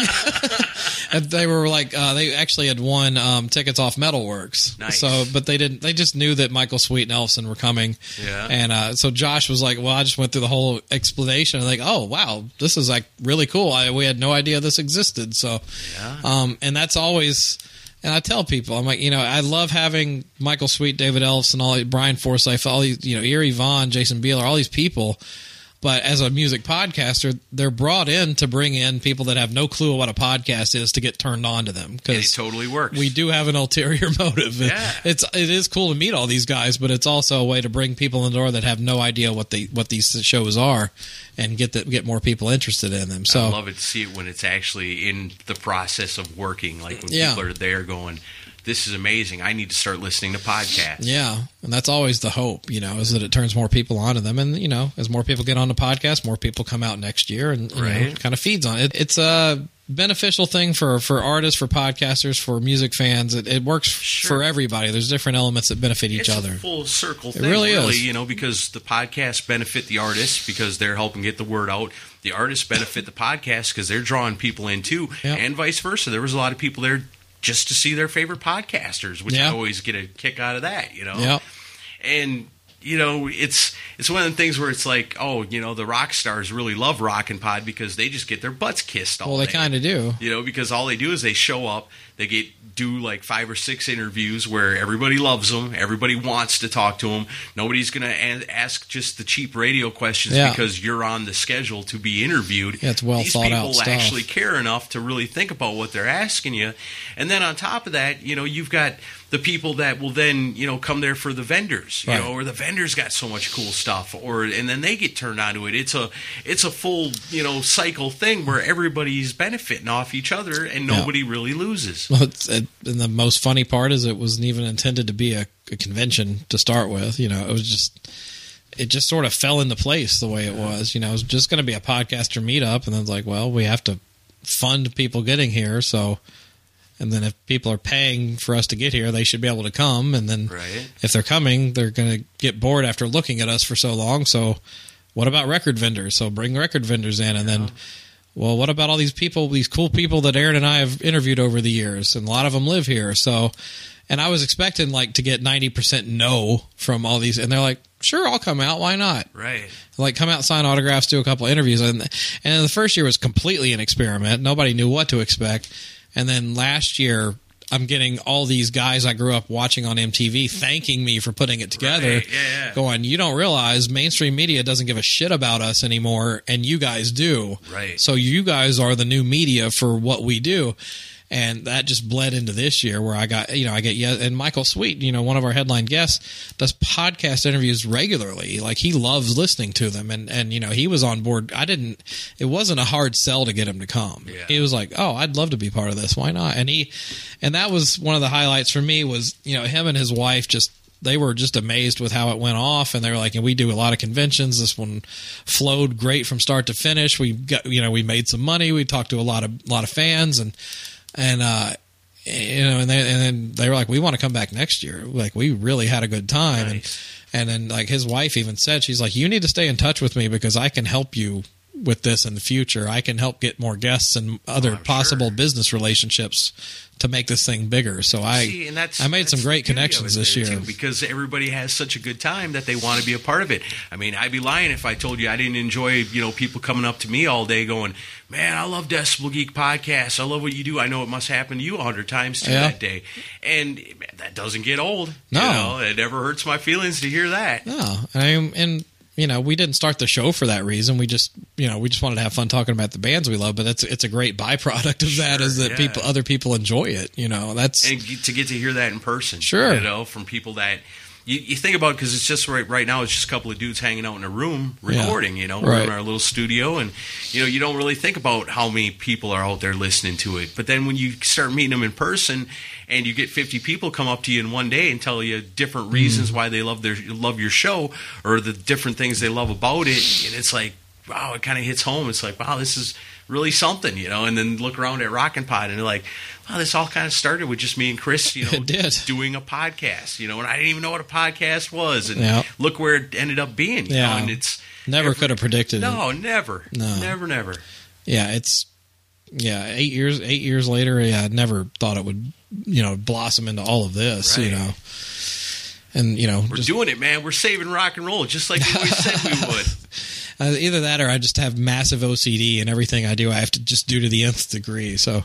S3: and they were like, uh, they actually had won um, tickets off Metalworks.
S2: Nice.
S3: So, but they didn't. They just knew that Michael Sweet and Ellefson were coming.
S2: Yeah.
S3: And uh, so Josh was like, "Well, I just went through the whole explanation. And like, oh wow, this is like really cool. I, we had no idea this existed. So,
S2: Yeah.
S3: um, and that's always. And I tell people, I'm like, you know, I love having Michael Sweet, David Ellefson, all Brian Forsyth, all these, you know, Gary Vaughn, Jason Beeler, all these people. But as a music podcaster, they're brought in to bring in people that have no clue what a podcast is to get turned on to them
S2: Because it totally works.
S3: we do have an ulterior motive.
S2: Yeah.
S3: It's it is cool to meet all these guys, but it's also a way to bring people in the door that have no idea what they what these shows are, and get the, get more people interested in them. So
S2: I love it to see it when it's actually in the process of working. Like when
S3: Yeah.
S2: people are there going, "This is amazing. I need to start listening to podcasts."
S3: yeah, and that's always the hope, you know, is that it turns more people onto them, and you know, as more people get on the podcast, more people come out next year, and you know, it kind of feeds on it. It's a beneficial thing for for artists, for podcasters, for music fans. It, it works
S2: Sure.
S3: for everybody. There's different elements that benefit each
S2: it's
S3: other.
S2: a full circle thing,
S3: really
S2: really,
S3: is.
S2: You know, because the podcasts benefit the artists because they're helping get the word out. The artists benefit the podcast because they're drawing people in too,
S3: Yeah.
S2: and vice versa. There was a lot of people there just to see their favorite podcasters, which
S3: Yeah.
S2: I always get a kick out of that. You know,
S3: Yeah.
S2: and you know it's it's one of the things where it's like oh you know the rock stars really love rock and pod because they just get their butts kissed all
S3: Well, they kind of do.
S2: you know because all they do is they show up they get do like five or six interviews where everybody loves them everybody wants to talk to them nobody's gonna a- ask just the cheap radio questions
S3: Yeah.
S2: because you're on the schedule to be interviewed
S3: Yeah, it's well
S2: these
S3: thought
S2: people
S3: out stuff.
S2: actually care enough to really think about what they're asking you and then on top of that you know you've got the people that will then you know come there for the vendors you
S3: Right.
S2: know or the vendors got so much cool stuff or and then they get turned onto it it's a it's a full you know cycle thing where everybody's benefiting off each other and
S3: Yeah.
S2: nobody really loses
S3: Well, it's, it, and the most funny part is it wasn't even intended to be a, a convention to start with. You know, it was just it just sort of fell into place the way it was. You know, it was just going to be a podcaster meetup, and then it's like, well, we have to fund people getting here, so. And then if people are paying for us to get here, they should be able to come. And then
S2: Right.
S3: if they're coming, they're going to get bored after looking at us for so long. So, what about record vendors? So bring record vendors in, and then well, what about all these people, these cool people that Aaron and I have interviewed over the years, and a lot of them live here. So, and I was expecting like to get ninety percent no from all these, and they're like, "Sure, I'll come out. Why not?"
S2: right
S3: Like, come out, sign autographs, do a couple interviews, and and the first year was completely an experiment. Nobody knew what to expect, and then last year. I'm getting all these guys I grew up watching on MTV thanking me for putting it together.
S2: Right, yeah, yeah.
S3: Going, you don't realize mainstream media doesn't give a shit about us anymore, and you guys do.
S2: Right.
S3: So you guys are the new media for what we do. And that just bled into this year where I got, you know, I get, yeah, and Michael Sweet, you know, one of our headline guests does podcast interviews regularly. Like he loves listening to them. And, and, you know, he was on board. I didn't, it wasn't a hard sell to get him to come.
S2: Yeah.
S3: He was like, oh, I'd love to be part of this. Why not? And he, and that was one of the highlights for me was, you know, him and his wife just, they were just amazed with how it went off and they were like and we do a lot of conventions this one flowed great from start to finish we got you know we made some money we talked to a lot of a lot of fans and and uh you know and, they, and then they were like we want to come back next year like we really had a good time
S2: Nice.
S3: and and then like his wife even said she's like you need to stay in touch with me because I can help you with this in the future. I can help get more guests and other
S2: Oh,
S3: possible
S2: sure.
S3: business relationships to make this thing bigger. So I
S2: See, and that's,
S3: I made
S2: that's
S3: some great
S2: the beauty of
S3: connections this year.
S2: too, because everybody has such a good time that they want to be a part of it. I mean, I'd be lying if I told you I didn't enjoy you know people coming up to me all day going, "Man, I love Decibel Geek podcast. I love what you do. I know it must happen to you a hundred times too
S3: Yeah.
S2: that day." And man, that doesn't get old.
S3: No.
S2: you know? it never hurts my feelings to hear that.
S3: No, I and you know we didn't start the show for that reason. We just you know we just wanted to have fun talking about the bands we love. But it's it's a great byproduct of that is that
S2: yeah.
S3: people other people enjoy it. You know that's
S2: and to get to hear that in person.
S3: Sure.
S2: you know, from people that you, you think about because it's just right right now. It's just a couple of dudes hanging out in a room
S3: Yeah.
S2: recording. You know,
S3: Right.
S2: in our little studio, and you know, you don't really think about how many people are out there listening to it. But then when you start meeting them in person, and you get fifty people come up to you in one day and tell you different reasons
S3: Mm-hmm.
S2: why they love their love your show or the different things they love about it, and it's like. Wow, it kind of hits home. It's like, wow, this is really something, you know. And then look around at Rockin' Pod, and they're like, wow, this all kind of started with just me and Chris, you know, doing a podcast, you know, and I didn't even know what a podcast was, and
S3: Yeah.
S2: look where it ended up being, you
S3: Yeah.
S2: know, and it's
S3: never
S2: every-
S3: could have predicted it.
S2: no, never,
S3: No.
S2: never, never.
S3: Yeah, it's yeah eight years eight years later. Yeah, I never thought it would you know blossom into all of this. You know, and you know
S2: We're
S3: just,
S2: doing it, man. We're saving rock and roll, just like we always said we would.
S3: Uh, either that or I just have massive OCD and everything I do I have to just do to the nth degree. So,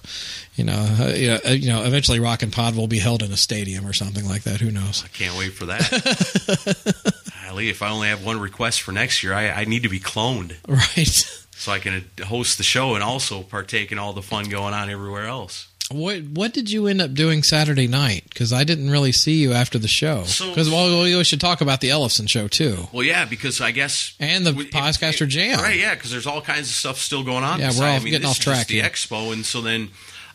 S3: you know, uh, you know, uh, you know, eventually Rock and Pod will be held in a stadium or something like that. Who knows?
S2: I can't wait for that. Golly, if I only have one request for next year, I, I need to be cloned
S3: Right.
S2: so I can host the show and also partake in all the fun going on everywhere else.
S3: What What did you end up doing Saturday night? Because I didn't really see you after the show.
S2: So-
S3: Because well, we should talk about the Ellefson show too,
S2: Well, yeah, because I guess
S3: and the
S2: it-
S3: Podcaster
S2: it-
S3: Jam.
S2: Right, yeah, because there's all kinds of stuff still going on.
S3: Yeah, we're all
S2: I mean,
S3: getting
S2: this
S3: off track
S2: the expo, and so then,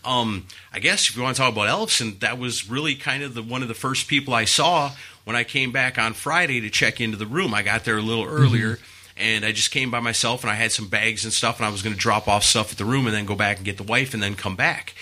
S2: um, I guess if you want to talk about Ellefson, that was really kind of the one of the first people I saw when I came back on Friday to check into the room. I got there a little earlier.
S3: Mm-hmm.
S2: And I just came by myself, and I had some bags and stuff, and I was going to drop off stuff at the room, and then go back and get the wife, and then come back.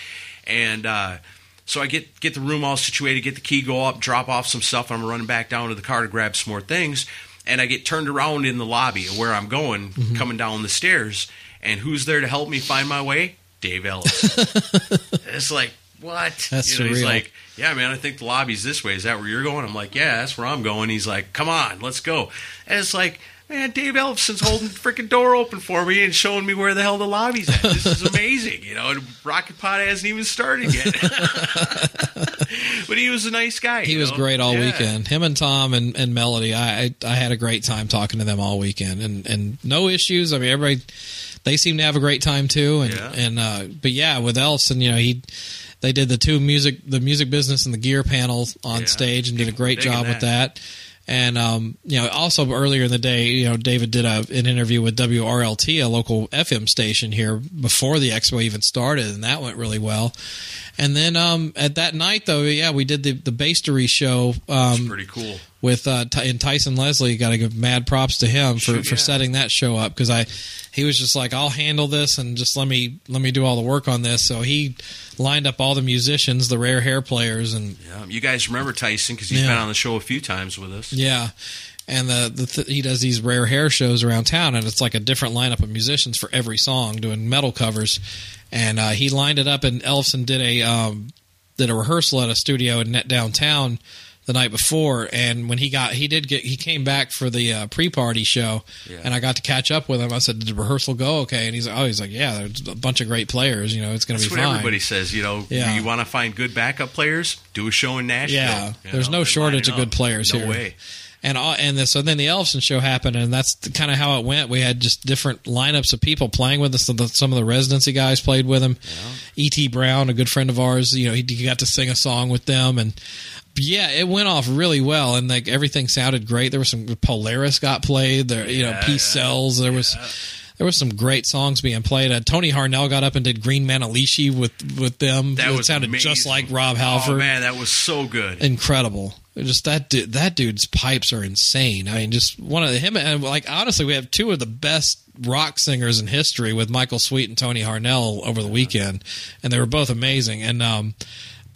S2: And uh, so I get get the room all situated, get the key, go up, drop off some stuff. I'm running back down to the car to grab some more things, and I get turned around in the lobby of where I'm going,
S3: Mm-hmm.
S2: coming down the stairs. And who's there to help me find my way? Dave Ellefson. it's like what?
S3: That's
S2: you know, He's like, yeah, man, I think the lobby's this way. Is that where you're going? I'm like, yeah, that's where I'm going. He's like, come on, let's go. And it's like. Man, Dave Ellefson's holding the freaking door open for me and showing me where the hell the lobby's at. This is amazing, you know. And Rockin' Pod hasn't even started yet. but he was a nice guy.
S3: He was
S2: know?
S3: great all
S2: Yeah.
S3: weekend. Him and Tom and, and Melody, I, I I had a great time talking to them all weekend, and and no issues. I mean, everybody they seem to have a great time too, and
S2: Yeah.
S3: and uh, but yeah, with Ellefson, you know he. They did the two music, the music business and the gear panel on
S2: Yeah.
S3: stage, and did a great job with
S2: that.
S3: And um, you know, also earlier in the day, you know, David did a, an interview with WRLT, a local FM station here, before the expo even started, and that went really well. And then um, at that night, though, yeah, we did the the Bastery show um,
S2: pretty cool.
S3: With uh, and Tyson Leslie. Got to give mad props to him for,
S2: Sure,
S3: for setting that show up because I he was just like I'll handle this and just let me let me do all the work on this. So he lined up all the musicians, the rare hair players, and
S2: Yeah, you guys remember Tyson because he's
S3: Yeah.
S2: been on the show a few times with us.
S3: yeah. And the, the th- he does these rare hair shows around town, and it's like a different lineup of musicians for every song, doing metal covers. And uh, he lined it up, and Ellefson did a um, did a rehearsal at a studio in net downtown the night before. And when he got, he did get, he came back for the uh, pre party show,
S2: Yeah.
S3: and I got to catch up with him. I said, "Did the rehearsal go okay?" And he's like, "Oh, he's like, yeah, there's a bunch of great players. You know, it's going to be
S2: what
S3: fine."
S2: everybody says. You know,
S3: Yeah.
S2: you want to find good backup players, do a show in Nashville.
S3: Yeah,
S2: You
S3: there's
S2: know,
S3: no shortage of good players
S2: no
S3: here.
S2: way.
S3: And all, and the, so then the Ellefson show happened, and that's kind of how it went. We had just different lineups of people playing with us. So the, some of the residency guys played with him. E.T. Brown, a good friend of ours, you know, he, he got to sing a song with them, and yeah, it went off really well, and like everything sounded great. There was some Polaris got played. There, you know,
S2: Yeah,
S3: Peace
S2: yeah.
S3: Cells. There was. There was some great songs being played. Uh, Tony Harnell got up and did Green Manalishi with with them.
S2: That
S3: it sounded just like Rob Halford
S2: Oh man, that was so good.
S3: incredible. Just that dude, that dude's pipes are insane. I mean, just one of the, him and like honestly, we have two of the best rock singers in history with Michael Sweet and Tony Harnell over the weekend, and they were both amazing. And um,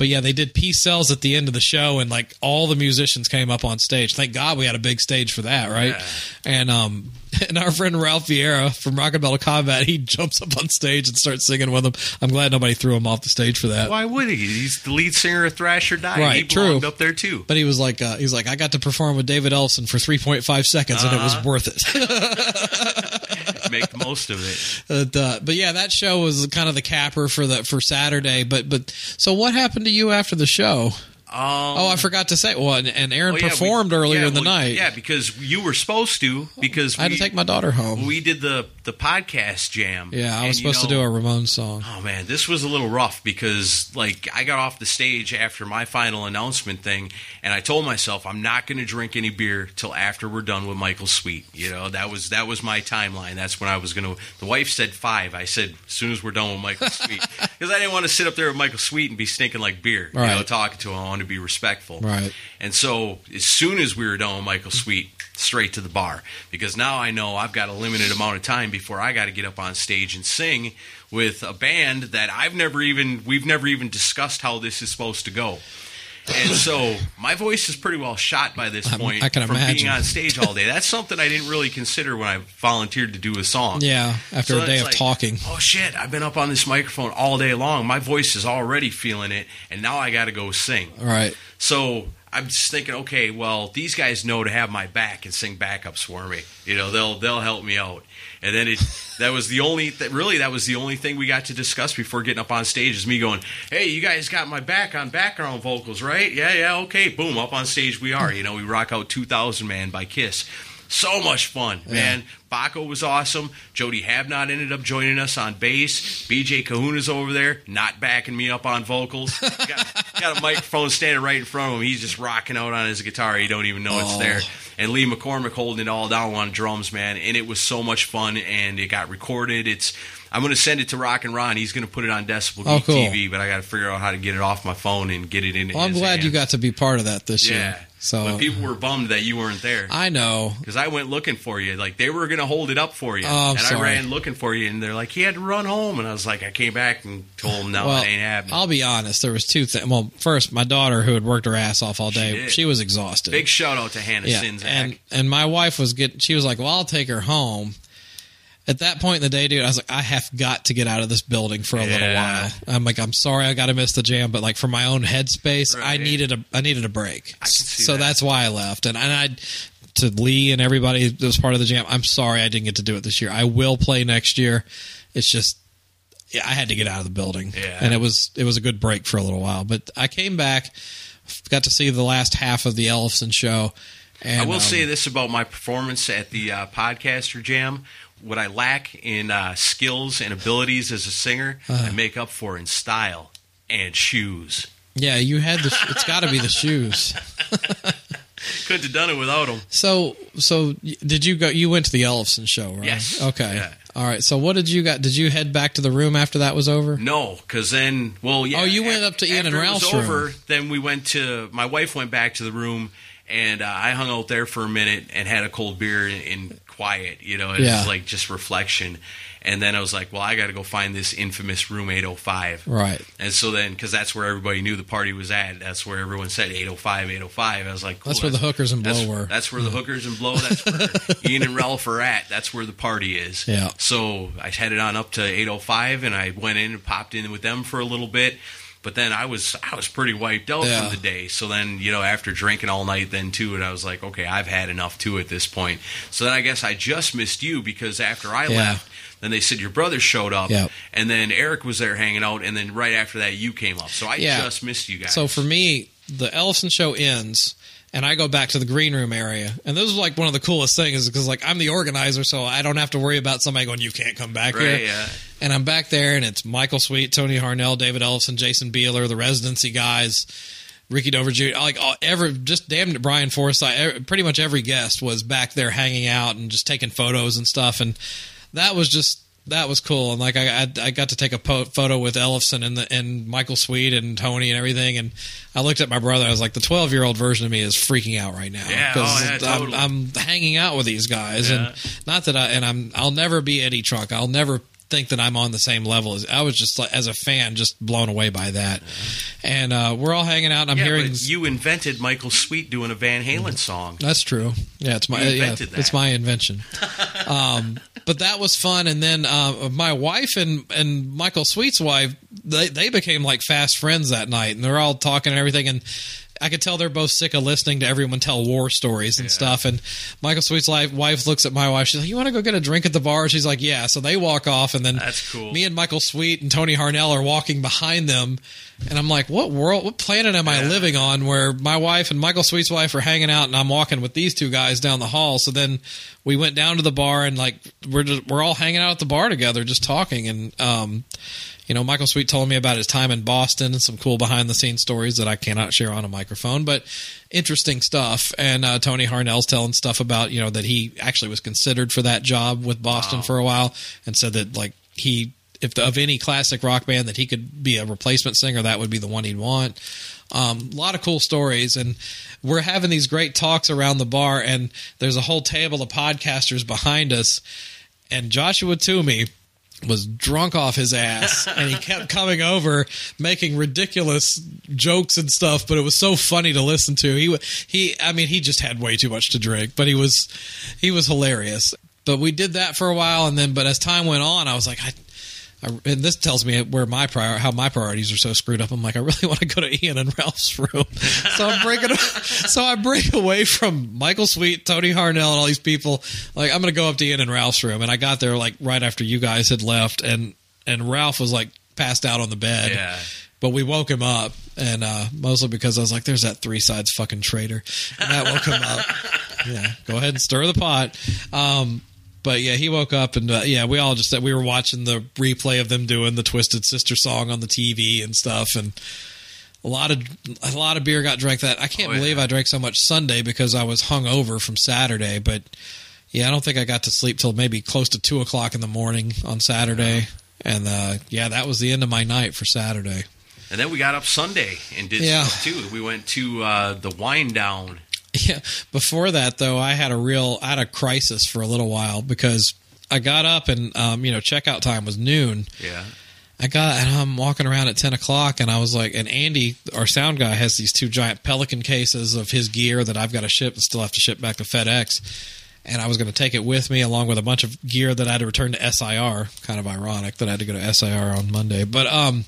S3: but yeah, they did Peace Sells at the end of the show, and like all the musicians came up on stage. Thank God we had a big stage for that, right?
S2: Yeah.
S3: And um, and our friend Ralph Vieira from Rock and Metal Combat, he jumps up on stage and starts singing with them. I'm glad nobody threw him off the stage for that.
S2: Why would he? He's the lead singer of Thrasher Die.
S3: Right,
S2: he
S3: true.
S2: up there too.
S3: But he was like, uh, he's like, I got to perform with David Ellefson for 3.5 seconds, and it
S2: Uh-huh.
S3: was worth it.
S2: Make most of it.
S3: But, uh, but yeah, that show was kind of the capper for the for Saturday. But but so what happened to you after the show?
S2: Um,
S3: Oh, I forgot to say. Well, and, and Aaron
S2: oh, yeah, we-
S3: performed earlier
S2: yeah,
S3: in the
S2: well,
S3: night.
S2: Yeah, because you were supposed to. Because
S3: I had
S2: we,
S3: to take my daughter home.
S2: We did the the podcast jam.
S3: yeah, I was
S2: you
S3: supposed to do a Ramon song.
S2: Oh man, this was a little rough because like I got off the stage after my final announcement thing, and I told myself I'm not going to drink any beer till after we're done with Michael Sweet. You know that was that was my timeline. That's when I was going to. The wife said five. I said as soon as we're done with Michael Sweet because I didn't want to sit up there with Michael Sweet and be stinking like beer. You know, talking to him. To be respectful.
S3: Right.
S2: And so as soon as we were done with Michael Sweet, straight to the bar because now I know I've got a limited amount of time before I got to get up on stage and sing with a band that I've never even we've never even discussed how this is supposed to go. And so my voice is pretty well shot by this point
S3: I can
S2: from
S3: imagine.
S2: being on stage all day. That's something I didn't really consider when I volunteered to do a song.
S3: Yeah, after
S2: So
S3: a day of
S2: like,
S3: talking.
S2: Oh shit! I've been up on this microphone all day long. My voice is already feeling it, and now I got to go sing.
S3: Right.
S2: So I'm just thinking, okay, well, these guys know to have my back and sing backups for me. You know, they'll they'll help me out. And then it that was the only that really that was the only thing we got to discuss before getting up on stage is me going, "Hey, you guys got my back on background vocals, right? Yeah, yeah, okay. Boom, up on stage we are. You know, we rock out 2000 Man by Kiss. So much fun, man. Baco was awesome. Jody Habnot ended up joining us on bass. BJ Kahuna's over there, not backing me up on vocals. got, got a microphone standing right in front of him. He's just rocking out on his guitar. He don't even know it's
S3: Oh.
S2: there. And Lee McCormick holding it all down on drums, man. And it was so much fun. And it got recorded. It's I'm going to send it to Rock and Ron. He's going to put it on Decibel
S3: Oh,
S2: Geek
S3: cool.
S2: TV, but I got to figure out how to get it off my phone and get it in.
S3: Well, I'm glad you got to be part of that this
S2: Yeah.
S3: year. So
S2: but people were bummed that you weren't there.
S3: I know.
S2: Because I went looking for you. Like, they were going to hold it up for you.
S3: Oh,
S2: and
S3: sorry.
S2: I ran looking for you, and they're like, he had to run home. And I was like, I came back and told them, no,
S3: well,
S2: it ain't happening.
S3: I'll be honest. There was two things. Well, first, my daughter, who had worked her ass off all day, she,
S2: did.
S3: was exhausted.
S2: Big shout out to Hannah
S3: yeah,
S2: Czynszak.
S3: and and my wife was getting. She was like, "Well, I'll take her home." At that point in the day, dude, I was like, "I have got to get out of this building for a little while." I'm like, "I'm sorry, I got to miss the jam, but like for my own headspace, I needed a I needed a break."
S2: I can see
S3: so
S2: that.
S3: that's why I left, and and I. To Lee and everybody that was part of the jam, I'm sorry I didn't get to do it this year. I will play next year. It's just yeah, I had to get out of the building,
S2: Yeah.
S3: and it was it was a good break for a little while. But I came back, got to see the last half of the Ellefson show. And,
S2: I will
S3: um,
S2: say this about my performance at the uh, Podcaster Jam. What I lack in uh, skills and abilities as a singer,
S3: Uh-huh.
S2: I make up for in style and shoes.
S3: yeah, you had the. It's got to be the shoes.
S2: Couldn't have done it without them.
S3: So so did you go? You went to the Ellefson show, right?
S2: Yes.
S3: Okay.
S2: Yeah.
S3: All right. So what did you got? Did you head back to the room after that was over?
S2: No, because then, well, yeah.
S3: Oh, you went up to Ian and
S2: after it was over,
S3: room.
S2: Then we went to my wife went back to the room, and uh, I hung out there for a minute and had a cold beer and, in quiet. You know, it's
S3: Yeah.
S2: like just reflection. And then I was like, well, I got to go find this infamous room 805.
S3: Right.
S2: And so then, because that's where everybody knew the party was at, that's where everyone said 805, 805. I was like, cool,
S3: That's where the hookers and blow
S2: that's,
S3: were.
S2: That's where the hookers and blow. That's where Ian and Ralph are at. That's where the party is.
S3: Yeah.
S2: So I headed on up to 805, and I went in and popped in with them for a little bit. But then I was I was pretty wiped out
S3: Yeah.
S2: from the day. So then you know after drinking all night then too, and I was like, okay, I've had enough too at this point. So then I guess I just missed you because after I
S3: Yeah.
S2: left, then they said your brother showed up,
S3: Yep.
S2: and then Eric was there hanging out, and then right after that you came up. So I
S3: Yeah.
S2: just missed you guys.
S3: So for me, the Ellefson show ends, and I go back to the green room area, and this is like one of the coolest things because like I'm the organizer, so I don't have to worry about somebody going, "You can't come back
S2: Right,
S3: here."
S2: yeah.
S3: And I'm back there, and it's Michael Sweet, Tony Harnell, David Ellefson, Jason Beeler, the residency guys. Ricky Dover Jr. Like all, every, just damn Brian Forsyth. Pretty much every guest was back there hanging out and just taking photos and stuff, and that was just that was cool. And like I, I, I got to take a po- photo with Ellefson and the, and Michael Sweet and Tony and everything. And I looked at my brother. I was like, the 12 year old version of me is freaking out right now
S2: Yeah, oh, yeah,
S3: I'm. I'm hanging out with these guys,
S2: Yeah.
S3: and not that I and I'm I'll never be Eddie Trunk. I'll never think that I'm on the same level as I was just like as a fan, just blown away by that. And uh, we're all hanging out, and I'm
S2: yeah,
S3: hearing.
S2: you invented Michael Sweet doing a Van Halen song.
S3: That's true. Yeah, it's my yeah,
S2: that.
S3: it's my invention. um, but that was fun. And then uh, my wife and and Michael Sweet's wife, they they became like fast friends that night, and they're all talking and everything. And I could tell they're both sick of listening to everyone tell war stories and stuff. And Michael Sweet's wife looks at my wife. She's like, "You want to go get a drink at the bar?" She's like, "Yeah." So they walk off, and then
S2: That's cool.
S3: Me and Michael Sweet and Tony Harnell are walking behind them, and I'm like, "What world? What planet am I living on?" Where my wife and Michael Sweet's wife are hanging out, and I'm walking with these two guys down the hall. So then we went down to the bar, and like we're just, we're all hanging out at the bar together, just talking. And um, you know, Michael Sweet told me about his time in Boston and some cool behind the scenes stories that I cannot share on a microphone, but interesting stuff. And uh, Tony Harnell's telling stuff about you know that he actually was considered for that job with Boston for a while, and said that like he if the, of any classic rock band that he could be a replacement singer, that would be the one he'd want. Um, a lot of cool stories, and we're having these great talks around the bar, and there's a whole table of podcasters behind us, and Joshua Toomey was drunk off his ass and he kept coming over making ridiculous jokes and stuff but it was so funny to listen to. He he I mean he just had way too much to drink but he was he was hilarious. But we did that for a while and then but as time went on I was like I I, and this tells me where my prior how my priorities are so screwed up. I'm like, I really want to go to Ian and Ralph's room, so I'm breaking. so I break away from Michael Sweet, Tony Harnell, and all these people. Like, I'm going to go up to Ian and Ralph's room, and I got there like right after you guys had left, and and Ralph was like passed out on the bed.
S2: Yeah.
S3: But we woke him up, and uh, mostly because I was like, "There's that three sides fucking traitor," and that woke him up. Yeah, go ahead and stir the pot. Um, but yeah, he woke up and uh, yeah, we all just said we were watching the replay of them doing the Twisted Sister song on the TV and stuff, and a lot of a lot of beer got drank. That I can't
S2: Oh, yeah.
S3: believe I drank so much Sunday because I was hung over from Saturday. But yeah, I don't think I got to sleep till maybe close to two o'clock in the morning on Saturday, and uh, yeah, that was the end of my night for Saturday.
S2: And then we got up Sunday and did
S3: Yeah.
S2: stuff too. We went to uh, the Wine Down.
S3: Yeah. Before that, though, I had a real, I had a crisis for a little while because I got up and, um, you know, checkout time was noon.
S2: Yeah.
S3: I got, and I'm walking around at 10 o'clock and I was like, and Andy, our sound guy, has these two giant Pelican cases of his gear that I've got to ship and still have to ship back to FedEx. And I was going to take it with me along with a bunch of gear that I had to return to SIR. Kind of ironic that I had to go to SIR on Monday, but, um,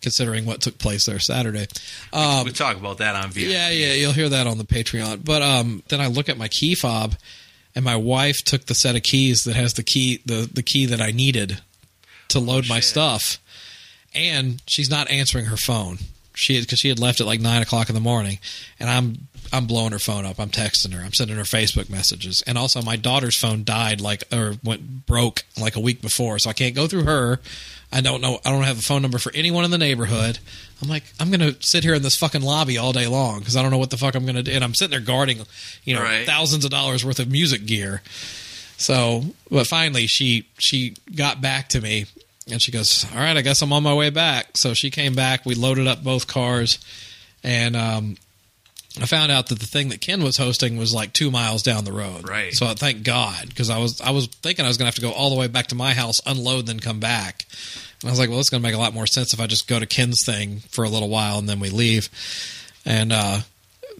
S3: considering what took place there Saturday. Um,
S2: we talk about that on VIP.
S3: yeah, yeah, you'll hear that on the Patreon. But um, then I look at my key fob, and my wife took the set of keys that has the key, the the key that I needed to load my stuff, and she's not answering her phone. She because she had left at like nine o'clock in the morning, and I'm I'm blowing her phone up. I'm texting her. I'm sending her Facebook messages, and also my daughter's phone died like or went broke like a week before, so I can't go through her. I don't know. I don't have a phone number for anyone in the neighborhood. I'm like, I'm gonna sit here in this fucking lobby all day long because I don't know what the fuck I'm gonna do. And I'm sitting there guarding, you know,
S2: Right.
S3: thousands of dollars worth of music gear. So, but finally, she she got back to me, and she goes, "All right, I guess I'm on my way back." So she came back. We loaded up both cars, and um, I found out that the thing that Ken was hosting was like two miles down the road.
S2: Right.
S3: So I thank God because I was I was thinking I was gonna have to go all the way back to my house, unload, then come back. And I was like, well, it's gonna make a lot more sense if I just go to Ken's thing for a little while and then we leave. And uh,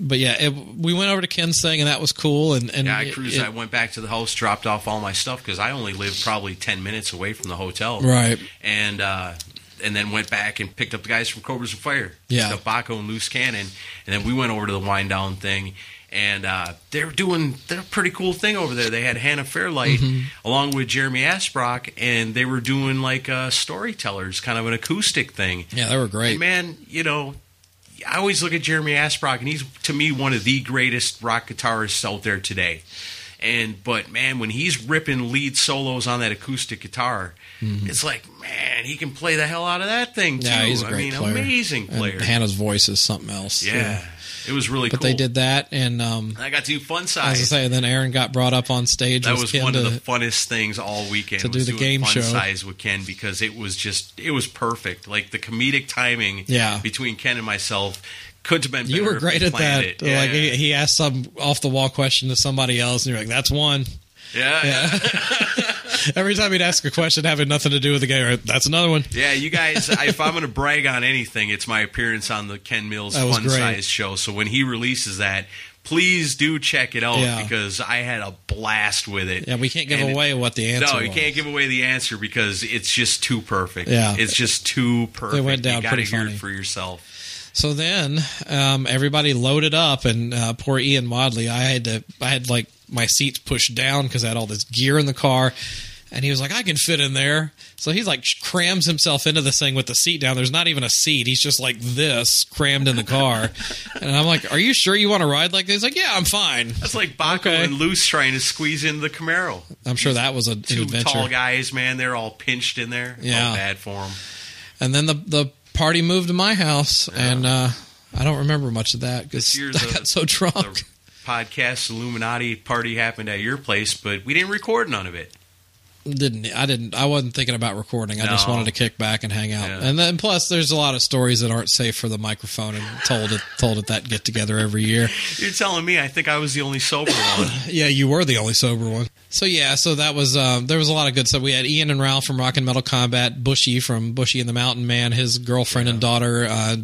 S3: but yeah, it, we went over to Ken's thing and that was cool. And and
S2: Yeah, I cruised.
S3: it-
S2: I went back to the house, dropped off all my stuff because I only lived probably ten minutes away from the hotel.
S3: Right.
S2: And uh, and then went back and picked up the guys from Cobras and Fire.
S3: Yeah.
S2: Up Baco and Loose Cannon, and then we went over to the Wind Down thing. And uh, they're doing they're a pretty cool thing over there. They had Hannah Fairlight
S3: Mm-hmm.
S2: along with Jeremy Asbrock, and they were doing like uh, storytellers, kind of an acoustic thing.
S3: yeah, they were great.
S2: And man, you know, I always look at Jeremy Asbrock, and he's to me one of the greatest rock guitarists out there today. And but man, when he's ripping lead solos on that acoustic guitar, it's like man, he can play the hell out of that thing too.
S3: Mm-hmm. Yeah, he's a
S2: I
S3: great
S2: mean,
S3: player.
S2: amazing
S3: And
S2: player.
S3: Hannah's voice is something else. too.
S2: yeah, it was really cool.
S3: But
S2: cool.
S3: they did that, and um,
S2: I got to do fun
S3: as. I say, then Aaron got brought up on stage.
S2: that was
S3: Ken
S2: one
S3: to,
S2: of the funnest things all weekend
S3: to do
S2: was
S3: the game
S2: fun
S3: show.
S2: size with Ken because it was just it was perfect. Like the comedic timing
S3: Yeah.
S2: between Ken and myself couldn't have been.
S3: You were great at that.
S2: It.
S3: Like
S2: yeah.
S3: He, he asked some off the wall question to somebody else, and you're like, "That's one."
S2: Yeah,
S3: Yeah. Every time he'd ask a question having nothing to do with the game, right, that's another one.
S2: Yeah, you guys. if I'm going to brag on anything, it's my appearance on the Ken Mills Fun
S3: great.
S2: Size show. So when he releases that, please do check it out
S3: Yeah.
S2: because I had a blast with it.
S3: Yeah, we can't give
S2: And-
S3: away what the answer.
S2: No, you
S3: was.
S2: can't give away the answer because it's just too perfect.
S3: Yeah.
S2: it's just too perfect.
S3: It went down
S2: you
S3: pretty
S2: hear
S3: funny.
S2: it for yourself.
S3: So then, um, everybody loaded up, and uh, poor Ian Wadley. I had to, I had like my seats pushed down because I had all this gear in the car, and he was like, "I can fit in there." So he's like crams himself into this thing with the seat down. There's not even a seat. He's just like this crammed in the car, and I'm like, "Are you sure you want to ride like this?" He's like, "Yeah, I'm fine."
S2: That's like Baco
S3: Okay.
S2: and Loose trying to squeeze in the Camaro.
S3: I'm sure that was a,
S2: Two
S3: adventure.
S2: tall guys, man. They're all pinched in there.
S3: Yeah.
S2: Oh, bad for them.
S3: And then the the party moved to my house, and uh, I don't remember much of that because I got so drunk.
S2: The podcast Illuminati party happened at your place, but we didn't record none of it.
S3: didn't I didn't I wasn't thinking about recording. I just wanted to kick back and hang out.
S2: Yeah.
S3: And then plus there's a lot of stories that aren't safe for the microphone and told it told at that get together every year.
S2: You're telling me I think I was the only sober one.
S3: Yeah, you were the only sober one. So yeah, so that was um, there was a lot of good stuff. We had Ian and Ralph from Rock and Metal Combat, Bushy from Bushy and the Mountain Man, his girlfriend and daughter, uh,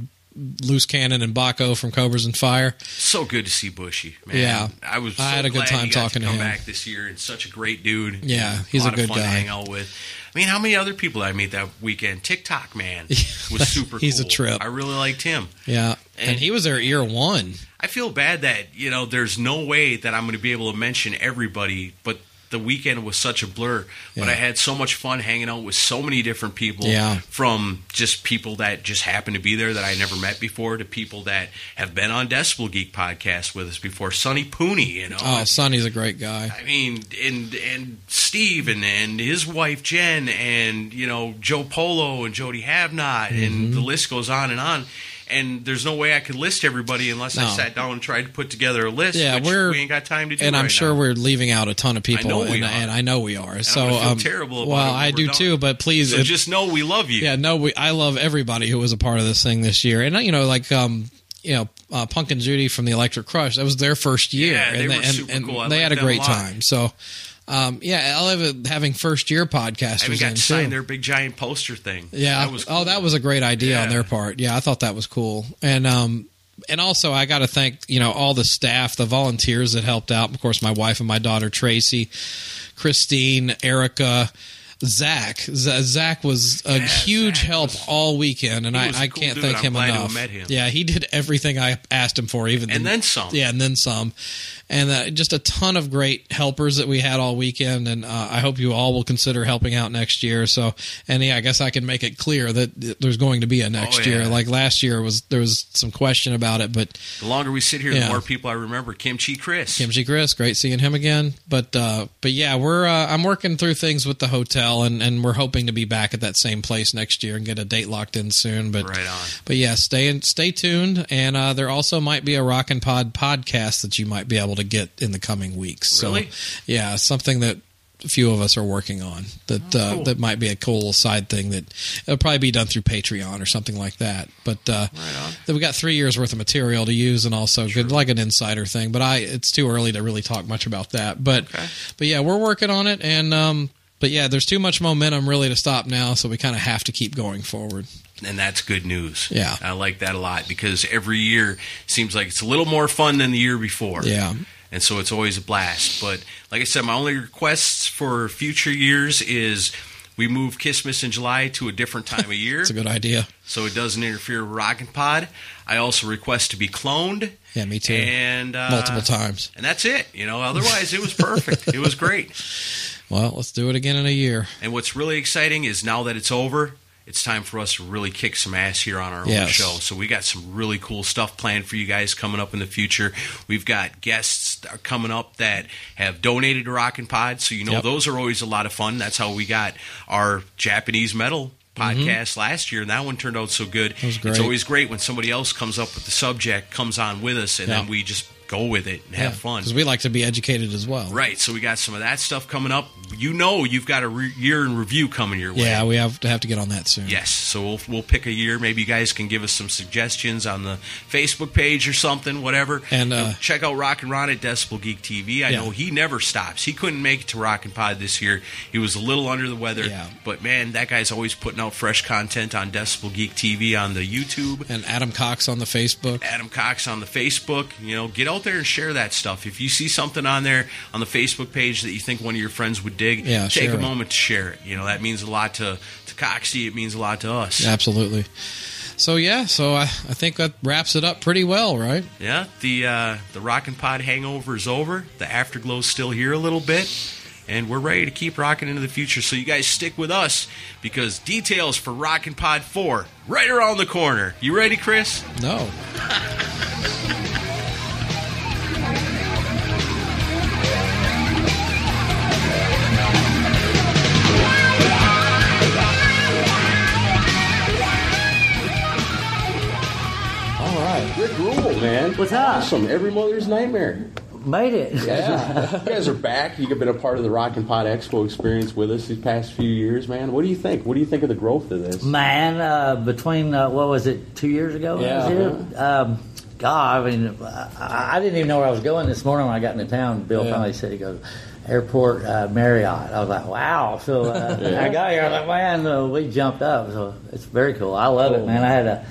S3: Loose Cannon and Baco from Cobras and Fire.
S2: so good to see Bushy, man.
S3: Yeah.
S2: I was.
S3: I had a good time talking to
S2: come
S3: him.
S2: back this year, and such a great dude.
S3: Yeah, he's a
S2: lot
S3: good
S2: of fun
S3: guy.
S2: to hang out with. I mean, how many other people did I meet that weekend? TikTok man was super.
S3: He's a trip.
S2: I really liked him.
S3: Yeah, and,
S2: And-
S3: he was there year one.
S2: I feel bad that you know there's no way that I'm going to be able to mention everybody, but the weekend was such a blur. But I had so much fun hanging out with so many different people.
S3: Yeah.
S2: From just people that just happened to be there that I never met before to people that have been on Decibel Geek podcast with us before. Sonny Pooney, you know.
S3: Oh, Sonny's a great guy.
S2: I mean, and and Steve and, and his wife Jen and you know Joe Polo and Jody Havnot
S3: Mm-hmm.
S2: and the list goes on and on. And there's no way I could list everybody unless I sat down and tried to put together a list.
S3: Yeah,
S2: which
S3: we're-
S2: we ain't got time to do.
S3: and I'm sure
S2: now.
S3: we're leaving out a ton of people.
S2: know we
S3: and, and I know we are. so
S2: gonna feel
S3: um,
S2: terrible about
S3: well, I do
S2: done.
S3: too. But please,
S2: So
S3: if-
S2: just know we love you.
S3: yeah, no, we, I love everybody who was a part of this thing this year, and uh, you know, like um, you know, uh, Punk and Judy from the Electric Crush. That was their first year,
S2: Yeah, they
S3: and
S2: were
S3: and,
S2: super
S3: and
S2: cool. I
S3: they had a great
S2: a
S3: time. So. Um, yeah, I love having first year podcasters
S2: even got
S3: in
S2: to sign
S3: too.
S2: their big giant poster thing.
S3: Yeah.
S2: that was
S3: Oh, that was a great idea on their part. Yeah, I thought that was cool. And um and also I got to thank, you know, all the staff, the volunteers that helped out. Of course, my wife and my daughter Tracy, Christine, Erica, Zach. Zach was a
S2: Yeah,
S3: huge
S2: Zach
S3: help
S2: was-
S3: all weekend, and I, I
S2: cool
S3: can't
S2: dude.
S3: thank
S2: I'm
S3: him enough.
S2: him.
S3: Yeah, he did everything I asked him for, even
S2: And then some.
S3: Yeah, and then some, and uh, just a ton of great helpers that we had all weekend. And uh, I hope you all will consider helping out next year. So, and yeah, I guess I can make it clear that there's going to be a next
S2: Oh, yeah.
S3: year. Like last year was there was some question about it, but
S2: The longer we sit here,
S3: Yeah.
S2: the more people I remember. Kimchi Chris.
S3: Kimchi Chris, great seeing him again. But uh, but yeah, we're uh, I'm working through things with the hotel, and, and we're hoping to be back at that same place next year and get a date locked in soon. But
S2: Right on.
S3: But yeah, stay in, stay tuned, and uh, there also might be a Rock and Pod podcast that you might be able to get in the coming weeks.
S2: Really?
S3: So yeah, something that a few of us are working on that uh,
S2: Oh, cool.
S3: that might be a cool side thing that it'll probably be done through Patreon or something like that. But uh,
S2: Right
S3: we got three years worth of material to use, and also good like an insider thing. But I, it's too early to really talk much about that. But
S2: Okay.
S3: but yeah, we're working on it, and um, but yeah, there's too much momentum really to stop now, so we kind of have to keep going forward.
S2: And that's good news.
S3: Yeah.
S2: I like that a lot because every year seems like it's a little more fun than the year before.
S3: Yeah.
S2: And so it's always a blast. But like I said, my only requests for future years is we move Christmas in July to a different time of year
S3: It's a good idea.
S2: so it doesn't interfere with Rockin' Pod. I also request to be cloned.
S3: Yeah, me too.
S2: And uh,
S3: Multiple times.
S2: And that's it. You know, otherwise it was perfect. it was great.
S3: Well, let's do it again in a year.
S2: And what's really exciting is now that it's over, it's time for us to really kick some ass here on our own show. So we got some really cool stuff planned for you guys coming up in the future. We've got guests coming up that have donated to Rockin' Pod, so you know
S3: Yep.
S2: those are always a lot of fun. That's how we got our Japanese metal podcast last year, and that one turned out so good.
S3: Mm-hmm.
S2: It's always great when somebody else comes up with the subject, comes on with us, and then we just go with it and have fun.
S3: because we like to be educated as well.
S2: Right. So we got some of that stuff coming up. You know, you've got a re- year in review coming your way.
S3: Yeah, we have to have to get on that soon.
S2: Yes, so we'll we'll pick a year. Maybe you guys can give us some suggestions on the Facebook page or something, whatever.
S3: And, uh,
S2: You know, check out Rock and Ron at Decibel Geek TV. I
S3: Yeah.
S2: know he never stops. He couldn't make it to Rock and Pod this year. He was a little under the weather.
S3: Yeah.
S2: But man, that guy's always putting out fresh content on Decibel Geek TV on the YouTube.
S3: And Adam Cox on the Facebook.
S2: Adam Cox on the Facebook. You know, get out there and share that stuff. If you see something on there on the Facebook page that you think one of your friends would dig,
S3: Yeah,
S2: take a
S3: it.
S2: moment to share it. You know, that means a lot to, to Coxie. It means a lot to us.
S3: Absolutely. So yeah, so I, I think that wraps it up pretty well, right?
S2: Yeah, the uh, the Rockin' Pod hangover is over. The afterglow's still here a little bit, and we're ready to keep rocking into the future. So you guys stick with us because details for Rockin' Pod Four right around the corner. You ready, Chris?
S3: No.
S4: Right.
S5: Rick Ruhl, man.
S4: What's up?
S5: Awesome. Every mother's nightmare.
S4: Made it.
S5: Yeah. you guys are back. You've been a part of the Rock and Pod Expo experience with us these past few years, man. What do you think? What do you think of the growth of this?
S4: Man, uh, between, uh, what was it, two years ago? when I was here? Um, God, I mean, I, I didn't even know where I was going this morning when I got into town. Bill
S3: Yeah.
S4: finally said, he goes, Airport uh, Marriott. I was like, wow. So uh, I got here, I was like, man, uh, we jumped up. So it's very cool. I love it, man. I had a,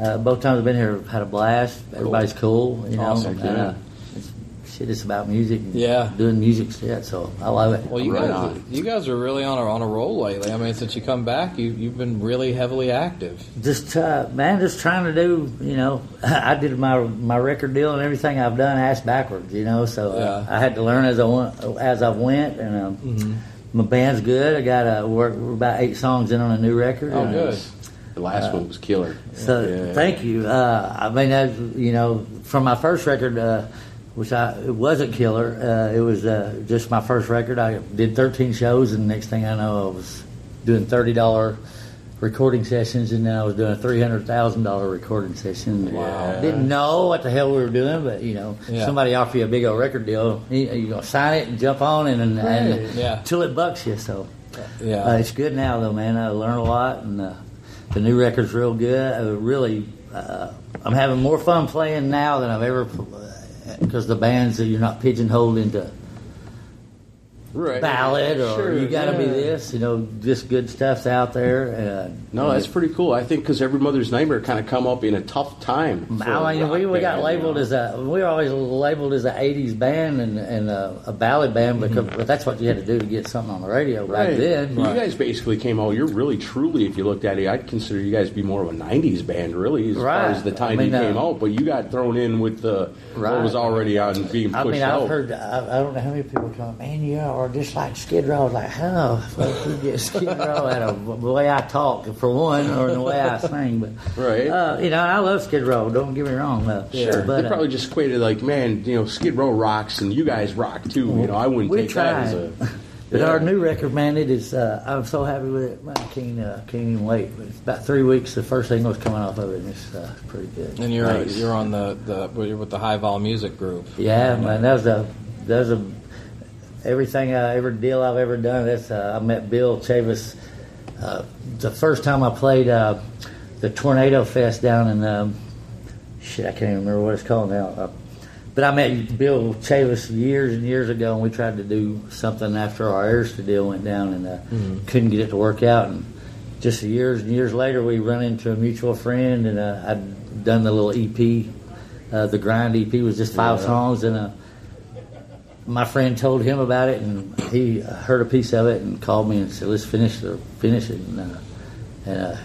S4: uh, both times I've been here, I've had a blast. Everybody's cool, you know.
S5: Awesome,
S4: and, uh, it's, shit, it's about music. And
S6: Yeah.
S4: Doing music shit, so I love it.
S6: Well, you
S5: Right
S6: guys,
S5: on.
S6: you guys are really on a on a roll lately. I mean, since you come back, you you've been really heavily active.
S4: just uh, man, just trying to do. You know, I did my my record deal and everything I've done ass backwards. You know, so uh,
S6: Yeah.
S4: I had to learn as I went as I went, and um, my band's good. I got a work we're about eight songs in on a new record.
S6: Oh,
S4: and,
S6: good.
S5: The last one was killer.
S4: So
S5: Yeah.
S4: thank you. Uh, I mean, as, you know, from my first record, uh, which I it wasn't killer. Uh, it was uh, just my first record. I did 13 shows, and the next thing I know, I was doing thirty dollar recording sessions, and then I was doing a three hundred thousand dollar recording session.
S6: Wow.
S4: Didn't know what the hell we were doing, but you know,
S6: Yeah.
S4: somebody offer you a big old record deal, you, you gonna sign it and jump on, and, and, and
S6: Yeah.
S4: till it bucks you. So.
S6: Yeah.
S4: Uh, it's good now, though, man. I learn a lot, and uh, the new record's real good. I really, uh, I'm having more fun playing now than I've ever, because the bands that you're not pigeonholed into
S5: Right.
S4: ballad or
S5: Sure,
S4: you got to be this. You know, just good stuff's out there. Uh,
S5: No, that's pretty cool. I think because Every Mother's Nightmare kind of come up in a tough time.
S4: I mean, we, we got labeled as a we were always labeled as an '80s band and, and a, a ballad band because but that's what you had to do to get something on the radio back
S5: Right.
S4: then.
S5: You guys basically came out. You're really, truly, if you looked at it, I'd consider you guys to be more of a '90s band, really, as
S4: Right.
S5: far as the time
S4: I mean,
S5: you came
S4: uh,
S5: out. But you got thrown in with the
S4: Right.
S5: what was already out and being pushed
S4: I mean. I've heard. I, I don't know how many people come. Man, you are just like Skid Row. I was like, how fuck you get Skid Row out of the way I talk for one, or the way I sing. But
S5: Right.
S4: uh, you know, I love Skid Row. Don't get me wrong. Uh,
S5: Sure.
S4: but
S5: they
S4: uh,
S5: probably just equated like, man, you know, Skid Row rocks and you guys rock too. You know, I wouldn't take that as a.
S4: But
S5: Yeah.
S4: our new record, man, it is. Uh, I'm so happy with it. Man, I can't, uh, can't even wait. It's about three weeks. The first thing was coming off of it, and it's uh, pretty good.
S6: And you're
S5: Nice.
S6: you're on the the well, you're with the High Vol Music Group.
S4: Yeah, man, that was a that was a everything I ever deal I've ever done. That's uh, I met Bill Chavis uh, the first time I played uh, the Tornado Fest down in um, shit I can't even remember what it's called now. But I met Bill Chavis years and years ago, and we tried to do something after our Arista deal went down, and uh, couldn't get it to work out. And just years and years later, we run into a mutual friend, and uh, I'd done the little EP. Uh, the grind EP was just five songs, and uh, my friend told him about it, and he heard a piece of it and called me and said, "Let's finish the finish it." And, uh, and uh,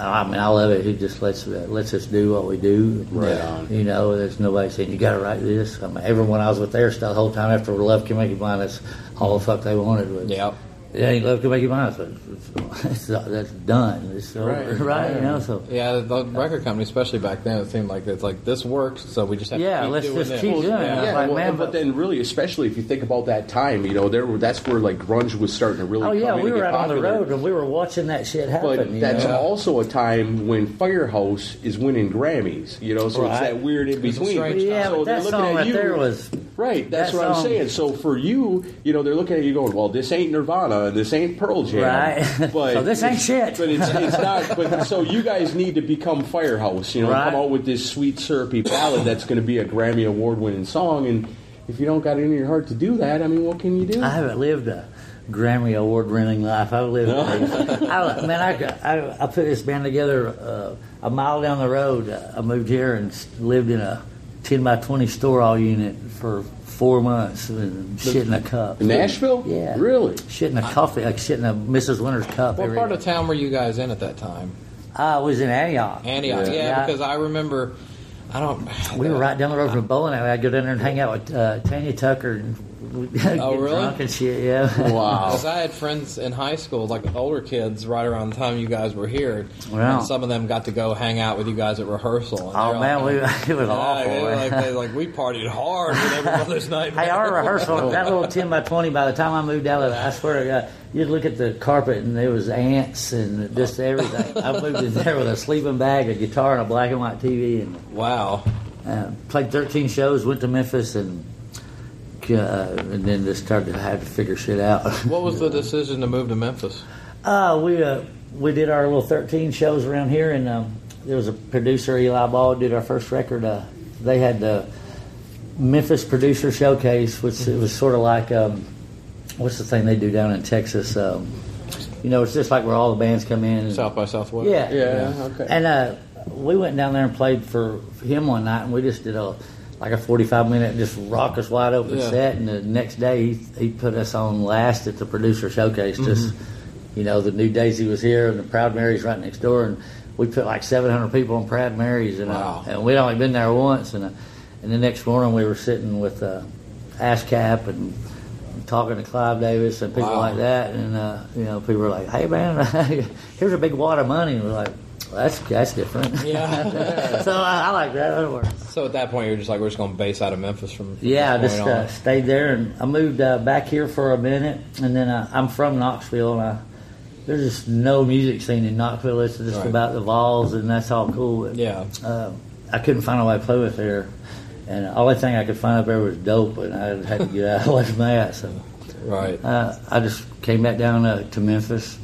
S4: I mean, I love it. He just lets uh, lets us do what we do.
S5: Right on.
S4: You know, there's nobody saying you got to write this. I mean, everyone I was with there the whole time after Love Can Make You Blind. That's all the fuck they wanted was
S6: Yep.
S4: It ain't love to make you mine. So it's, it's, that's done. It's over,
S2: Right.
S4: right? You know, so
S3: Yeah, the record company, especially back then, it seemed like it's like this works, so we just have
S4: Yeah,
S3: to keep
S4: let's
S3: doing
S4: just
S3: this.
S4: keep doing it.
S3: Yeah.
S2: Yeah,
S4: like,
S2: well,
S4: man,
S2: but
S4: but-
S2: then really, especially if you think about that time, you know, there were, that's where like grunge was starting to really.
S4: oh yeah,
S2: come
S4: we
S2: and
S4: were
S2: get
S4: out on the road and we were watching that shit happen.
S2: But
S4: you
S2: that's
S4: know?
S2: also a time when Firehouse is winning Grammys, you know, so it's that weird in between.
S3: strange
S4: Yeah,
S2: so
S4: but
S2: they're
S4: that
S2: looking
S4: song
S2: at
S4: right
S2: you,
S4: there was
S2: right. That's
S4: that
S2: what I'm saying. So for you, you know, they're looking at you going, "Well, this ain't Nirvana, and this ain't Pearl Jam,
S4: Right.
S2: But
S4: So this ain't shit.
S2: But it's, it's not. But so you guys need to become Firehouse, you know,
S4: Right.
S2: come out with this sweet syrupy ballad that's going to be a Grammy award winning song, and if you don't got it in your heart to do that, I mean, what can you do?
S4: I haven't lived a Grammy award winning life. I've lived. I, man, I, I I put this band together uh, a mile down the road. Uh, I moved here and lived in a ten by twenty store all unit for four months and shit in a cup.
S2: In Nashville?
S4: Yeah.
S2: Really?
S4: Shit in a coffee, like shit in a Mrs. Winner's cup.
S3: What
S4: every
S3: part
S4: day.
S3: of town were you guys in at that time?
S4: I was in Antioch.
S3: Antioch. Yeah,
S4: Yeah.
S3: because I remember. I don't.
S4: We were right down the road from the bowling alley. I'd go down there and hang out with uh, Tanya Tucker and we'd get
S3: Oh, really?
S4: drunk and shit. Yeah.
S2: Wow.
S3: Because I had friends in high school, like older kids, right around the time you guys were here,
S4: Wow.
S3: and some of them got to go hang out with you guys at rehearsal. and
S4: Oh, man,
S3: all-
S4: we- it was
S3: yeah,
S4: awful,
S3: They were
S4: man.
S3: like, they, like we partied hard with every Mother's Night.
S4: Hey, our rehearsal, that little 10 by 20, by the time I moved out of it, I swear to God, you'd look at the carpet and there was ants and just everything. I moved in there with a sleeping bag, a guitar, and a black and white TV, and
S3: Wow.
S4: uh, played 13 shows, went to Memphis, and uh, and then just started to have to figure shit out.
S3: What was the decision to move to Memphis?
S4: Uh, we uh, we did our little 13 shows around here, and um, there was a producer, Eli Ball, did our first record. Uh, they had the Memphis Producer Showcase, which it was sort of like um, what's the thing they do down in Texas? Um, you know, it's just like where all the bands come in. And,
S3: South by Southwest.
S4: yeah,
S2: Yeah, okay.
S4: And uh, we went down there and played for him one night, and we just did a like a forty-five minute just rock us wide open
S3: Yeah.
S4: set. And the next day, he, he put us on last at the producer showcase. Just you know, the new Daisy was here, and the Proud Mary's right next door, and we put like seven hundred people on Proud Mary's, and
S3: Wow.
S4: uh, and we'd only been there once, and uh, and the next morning we were sitting with uh, ASCAP and. Talking to Clive Davis and people
S3: Wow.
S4: like that, and uh, you know, people were like, "Hey, man, here's a big wad of money." And we're like, well, "That's that's different."
S3: Yeah.
S4: so I, I like that. That works.
S3: So at that point, you're just like, we're just going to base out of Memphis from. from
S4: Yeah, I just
S3: point
S4: uh, stayed there, and I moved uh, back here for a minute, and then uh, I'm from Knoxville, and I, there's just no music scene in Knoxville. It's just
S3: Right.
S4: about the Vols, and that's all cool. But,
S3: Yeah.
S4: uh, I couldn't find a way to play with there, and the only thing I could find up there was dope, and I had to get out of that. So
S3: Right.
S4: uh, I just came back down uh, to Memphis,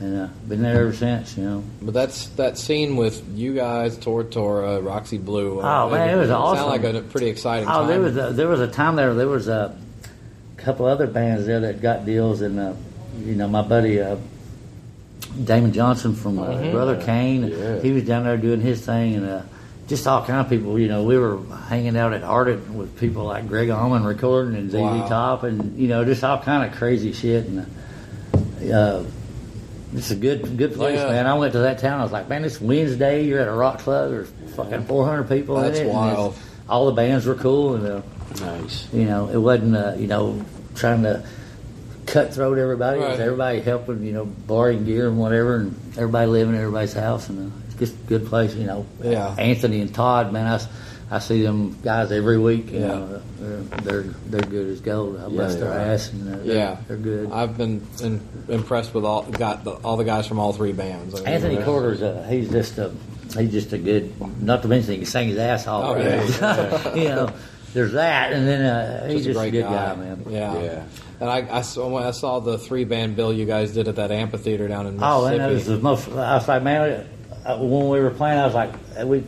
S4: and uh, been there ever since. You know.
S3: But that's that scene with you guys, Tora Tora, Roxy Blue. uh,
S4: Oh, man, it was awesome.
S3: Sounded like a pretty exciting
S4: Oh,
S3: time.
S4: there was a, there was a time there. There was a couple other bands there that got deals, and uh, you know my buddy uh, Damon Johnson from uh,
S3: Mm-hmm.
S4: Brother Kane,
S2: Yeah.
S4: he was down there doing his thing, and uh, just all kind of people. You know, we were hanging out at Ardent with people like Gregg Allman recording and ZZ
S3: Wow.
S4: Top, and you know, just all kind of crazy shit. And uh, it's a good good place,
S3: Yeah.
S4: man. I went to that town. I was like, man, it's Wednesday. You're at a rock club. There's fucking 400 people
S3: That's
S4: in it.
S3: wild.
S4: All the bands were cool, and uh,
S2: Nice.
S4: you know, it wasn't uh, you know trying to cutthroat everybody. It was everybody helping, you know, borrowing gear and whatever, and everybody living in everybody's house, and uh, it's just a good place. You know,
S3: Yeah.
S4: Anthony and Todd, man, I, s- I see them guys every week. You
S3: Yeah.
S4: know, they're, they're they're good as gold. I bless
S2: they
S4: their
S2: are.
S4: ass, and uh, they're,
S3: yeah,
S4: they're good.
S3: I've been in, impressed with all got the, all the guys from all three bands. I mean,
S4: Anthony
S3: they're-
S4: Corder's uh, he's just a he's just a good. Not to mention he can sing his ass off.
S3: Oh, yeah.
S4: you know, there's that, and then uh, he's just, a, good guy, man.
S3: Yeah.
S2: Yeah.
S3: And I, I saw I saw the three band bill you guys did at that amphitheater down in
S4: Oh,
S3: Mississippi.
S4: and that was the most. I was like, man, uh, when we were playing, I was like, we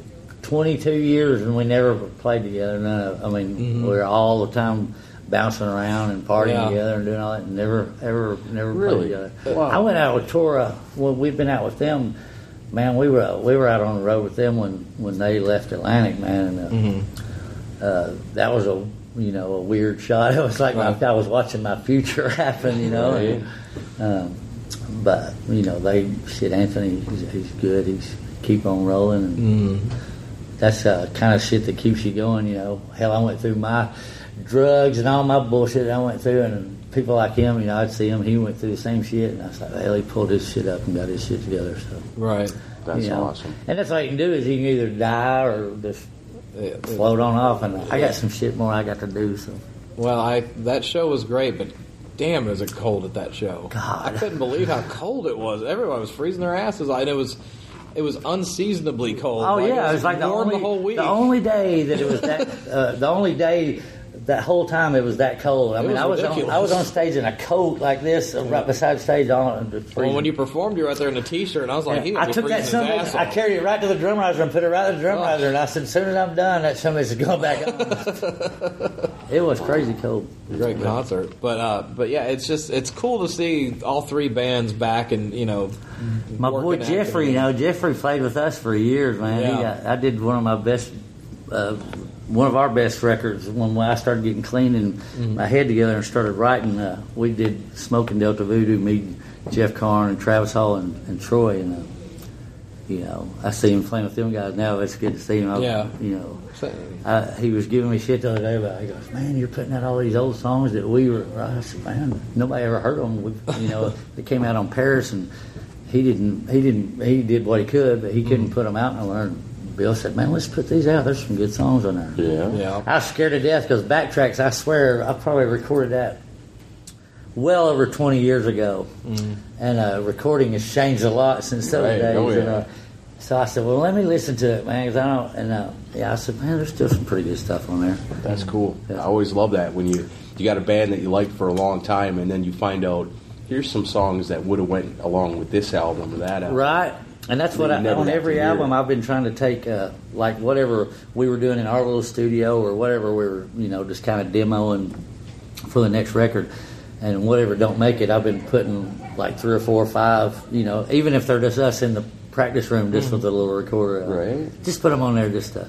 S4: 22 years and we never played together. None of, I mean, we were all the time bouncing around and partying
S3: Mm-hmm. Yeah.
S4: together and doing all that, and never, ever, never
S2: Really?
S4: played together.
S2: Wow.
S4: I went out with Tora. Well, we've been out with them. Man, we were we were out on the road with them when when they left Atlantic, man. And, uh,
S3: Mm-hmm.
S4: uh, that was a you know a weird shot. It was like my, I was watching my future happen, you know. and, um, but you know they said Anthony, he's, he's good. He's keep on rolling. And
S3: Mm-hmm.
S4: That's uh, kind of shit that keeps you going. You know, hell, I went through my drugs and all my bullshit I went through, and people like him, you know, I'd see him, he went through the same shit, and I was like, well, he pulled his shit up and got his shit together. So
S3: Right.
S2: That's
S4: you know.
S2: awesome.
S4: And that's all you can do is you can either die or just float on off. And I got some shit more I got to do. So
S3: Well, I that show was great, but damn, is it cold at that show?
S4: God.
S3: I couldn't believe how cold it was. Everyone was freezing their asses. off, and it was it was unseasonably cold.
S4: Oh yeah, it was like the only
S3: the whole week.
S4: the only day that it was that uh, the only day that whole time it was that cold. I
S3: It
S4: mean,
S3: was
S4: I was on. I was on stage in a coat like this, uh, right beside stage on.
S3: well, when you performed, you were out there in a t-shirt, and I was like, he
S4: I took that
S3: freezing his
S4: summit,
S3: ass
S4: I carried it right to the drum riser and put it right to the drum
S3: Oh.
S4: riser, and I said, as soon as I'm done, that summit's going back on. it was crazy cold.
S3: Great concert, but uh, but yeah, it's just it's cool to see all three bands back and you know.
S4: My boy Jeffrey, you know, Jeffrey played with us for years, man. He
S3: Yeah.
S4: got, I did one of my best, uh, one of our best records when I started getting clean and
S3: Mm-hmm.
S4: my head together and started writing. Uh, we did Smoking Delta Voodoo, me, Jeff Carn, and Travis Hall and, and Troy, and uh, you know, I see him playing with them guys now. It's good to see him. I,
S3: Yeah.
S4: you know. I, he was giving me shit the other day about. He goes, "Man, you're putting out all these old songs that we were." I said, "Man, nobody ever heard them. We, you know, they came out on Perris, and he didn't. He didn't. He did what he could, but he couldn't put them out nowhere." And Bill said, "Man, let's put these out. There's some good songs on there."
S2: Yeah.
S3: Yeah,
S4: I was scared to death because backtracks. I swear, I probably recorded that well over 20 years ago, and uh, recording has changed a lot since those
S2: Right.
S4: days.
S2: Oh,
S4: and, uh, so I said, "Well, let me listen to it, man." 'cause I don't. And uh, yeah, I said, "Man, there's still some pretty good stuff on there."
S2: That's cool.
S4: Yeah.
S2: I always love that when you you got a band that you liked for a long time, and then you find out here's some songs that would have went along with this album or that album.
S4: Right. And that's what I, on every
S2: to hear
S4: album. I've been trying to take, uh, like whatever we were doing in our little studio or whatever we were, you know, just kind of demoing for the next record, and whatever don't make it, I've been putting like three or four or five, you know, even if they're just us in the practice room just with a little recorder, uh,
S2: Right.
S4: Just put them on there just to.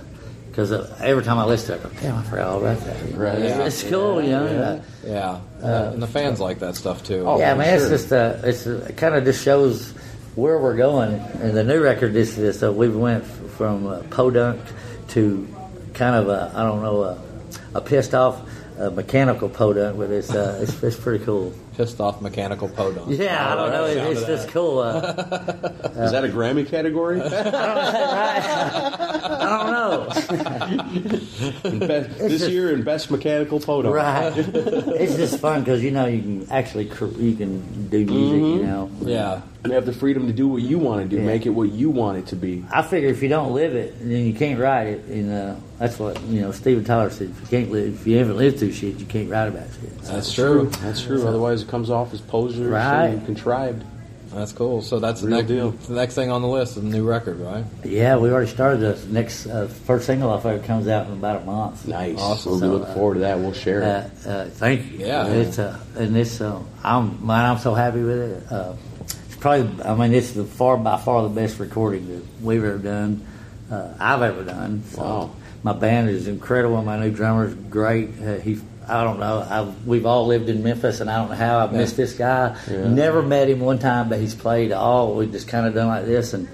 S4: Because uh, every time I listen to it, I go, damn, I forgot all about that.
S2: Right.
S4: It's,
S3: Yeah.
S4: it's cool, you know. uh,
S3: yeah, Uh, and the fans like that stuff too.
S2: Oh,
S4: yeah,
S2: for
S4: man,
S2: sure.
S4: it's just uh, it's uh, it kind of just shows where we're going. And the new record this is. Uh, we went from podunk to kind of a I don't know a, a pissed off mechanical podunk, but it's uh, it's, it's pretty cool.
S3: Pissed off mechanical podunk.
S4: Yeah, I don't know.
S3: Sound
S4: It's, just cool. Uh,
S2: Is that a Grammy category?
S4: I don't know.
S2: Best- this
S4: just-
S2: year in best mechanical podunk.
S4: right. It's just fun because you know you can actually cr- you can do music. You know.
S3: Yeah,
S2: You have the freedom to do what you want to do,
S4: Yeah.
S2: make it what you want it to be.
S4: I figure if you don't live it, then you can't write it. And uh, that's what you know. Steven Tyler said: if you can't live, if you haven't lived through shit, you can't write about shit.
S3: that's true.
S2: That's true. Otherwise, it comes off as poser
S4: Right.
S2: and contrived.
S3: That's cool. So that's the next,
S2: deal.
S3: the next thing on the list is the new record, right?
S4: Yeah, we already started the next uh, first single off of it comes out in about a month.
S2: Nice.
S3: Awesome.
S2: We'll be
S4: So,
S2: looking
S4: uh,
S2: forward to that. We'll share
S4: Uh,
S2: it.
S4: uh, thank you.
S3: Yeah.
S4: it's uh, and it's uh, I'm man, I'm so happy with it. Uh, it's probably I mean it's the far by far the best recording that we've ever done. Uh, I've ever done. So
S2: Wow.
S4: My band is incredible. My new drummer is great. Uh, he I don't know. I've, we've all lived in Memphis, and I don't know how I've missed this guy.
S2: Yeah.
S4: Never met him one time, but he's played all. We just kind of done like this, and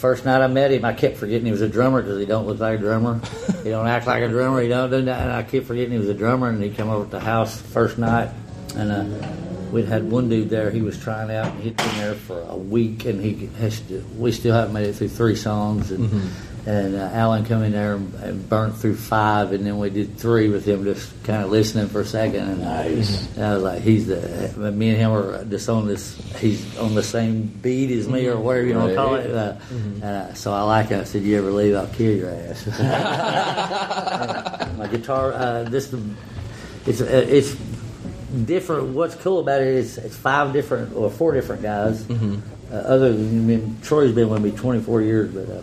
S4: First night I met him, I kept forgetting he was a drummer because he don't look like a drummer. he don't act like a drummer. He don't do that. And I kept forgetting he was a drummer. And he come over to the house first night, and uh, we'd had one dude there. He was trying out, and he'd been there for a week, and he has to, we still haven't made it through three songs. And and uh, Alan come in there and, burnt through five, and then we did three with him, just kind of listening for a second. And
S2: Nice.
S4: and I was like, he's the me and him are just on this. He's on the same beat as me, or whatever you want to call it. Uh, and, uh, so I like it. I said, "You ever leave? I'll kill your ass." my guitar, uh, this it's uh, it's different. What's cool about it is it's five different or four different guys. Uh, other than I mean, Troy's been with me 24 years, but uh,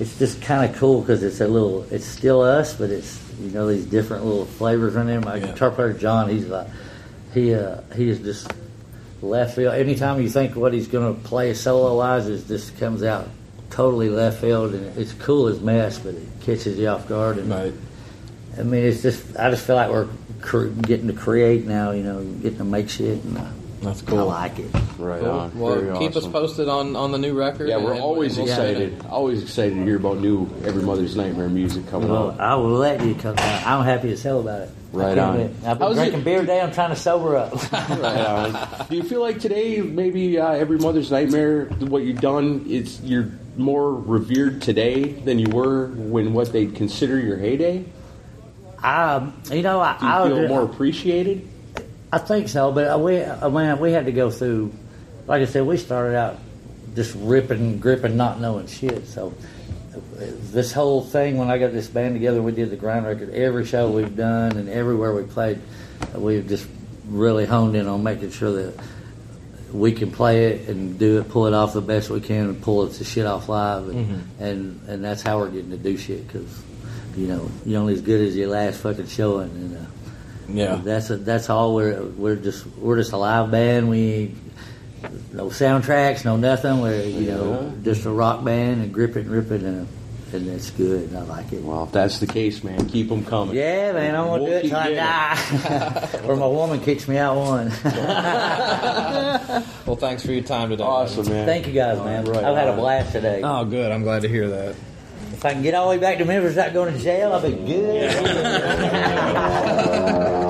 S4: it's just kind of cool because it's a little. It's still us, but it's you know these different little flavors in there. My
S3: Yeah.
S4: guitar player John, he's like he uh, he is just left field. Anytime you think what he's going to play solo wise, is just comes out totally left field, and it's cool as mess, but it catches you off guard. And
S3: Right.
S4: I mean, it's just I just feel like we're cre- getting to create now. You know, getting to make shit, and uh,
S3: That's cool.
S4: I like it.
S2: Right
S3: Cool.
S2: on.
S3: Well,
S2: Very
S3: keep us posted on, on the new record.
S2: Yeah, we're always
S3: we'll
S2: excited. Always excited to hear about new Every Mother's Nightmare music coming
S4: Well,
S2: out.
S4: I will let you come. out. I'm happy as hell about it.
S2: Right on.
S4: wait. I've been
S2: How's
S4: drinking
S2: it-
S4: beer today. I'm trying to sober up.
S2: right on. Do you feel like today, maybe uh, Every Mother's Nightmare, what you've done, it's you're more revered today than you were when what they'd consider your heyday?
S4: I, you know, I,
S2: Do you
S4: I
S2: feel
S4: would-
S2: more appreciated?
S4: I think so, but we, I mean, we had to go through. Like I said, we started out just ripping, gripping, not knowing shit. So this whole thing, when I got this band together, we did the grind record. Every show we've done and everywhere we played, we've just really honed in on making sure that we can play it and do it, pull it off the best we can, and pull it the shit off live, and and, and that's how we're getting to do shit because you know you're only as good as your last fucking showing, and uh,
S3: Yeah.
S4: that's that's all we're we're just we're just a live band. We no soundtracks, no nothing. We're you know just a rock band and grip it and rip it and and it's good. And I like it.
S2: Well, if that's the case, man, keep them coming.
S4: Yeah, man, I'm gonna
S2: We'll
S4: do it
S2: keep
S4: till I die, or my woman kicks me out one.
S3: Well, thanks for your time today.
S2: Awesome, man.
S4: Thank you guys, man.
S2: Right
S4: I've had a blast today.
S3: Oh, good. I'm glad to hear that.
S4: If I can get all the way back to Memphis without going to jail, I'll be good.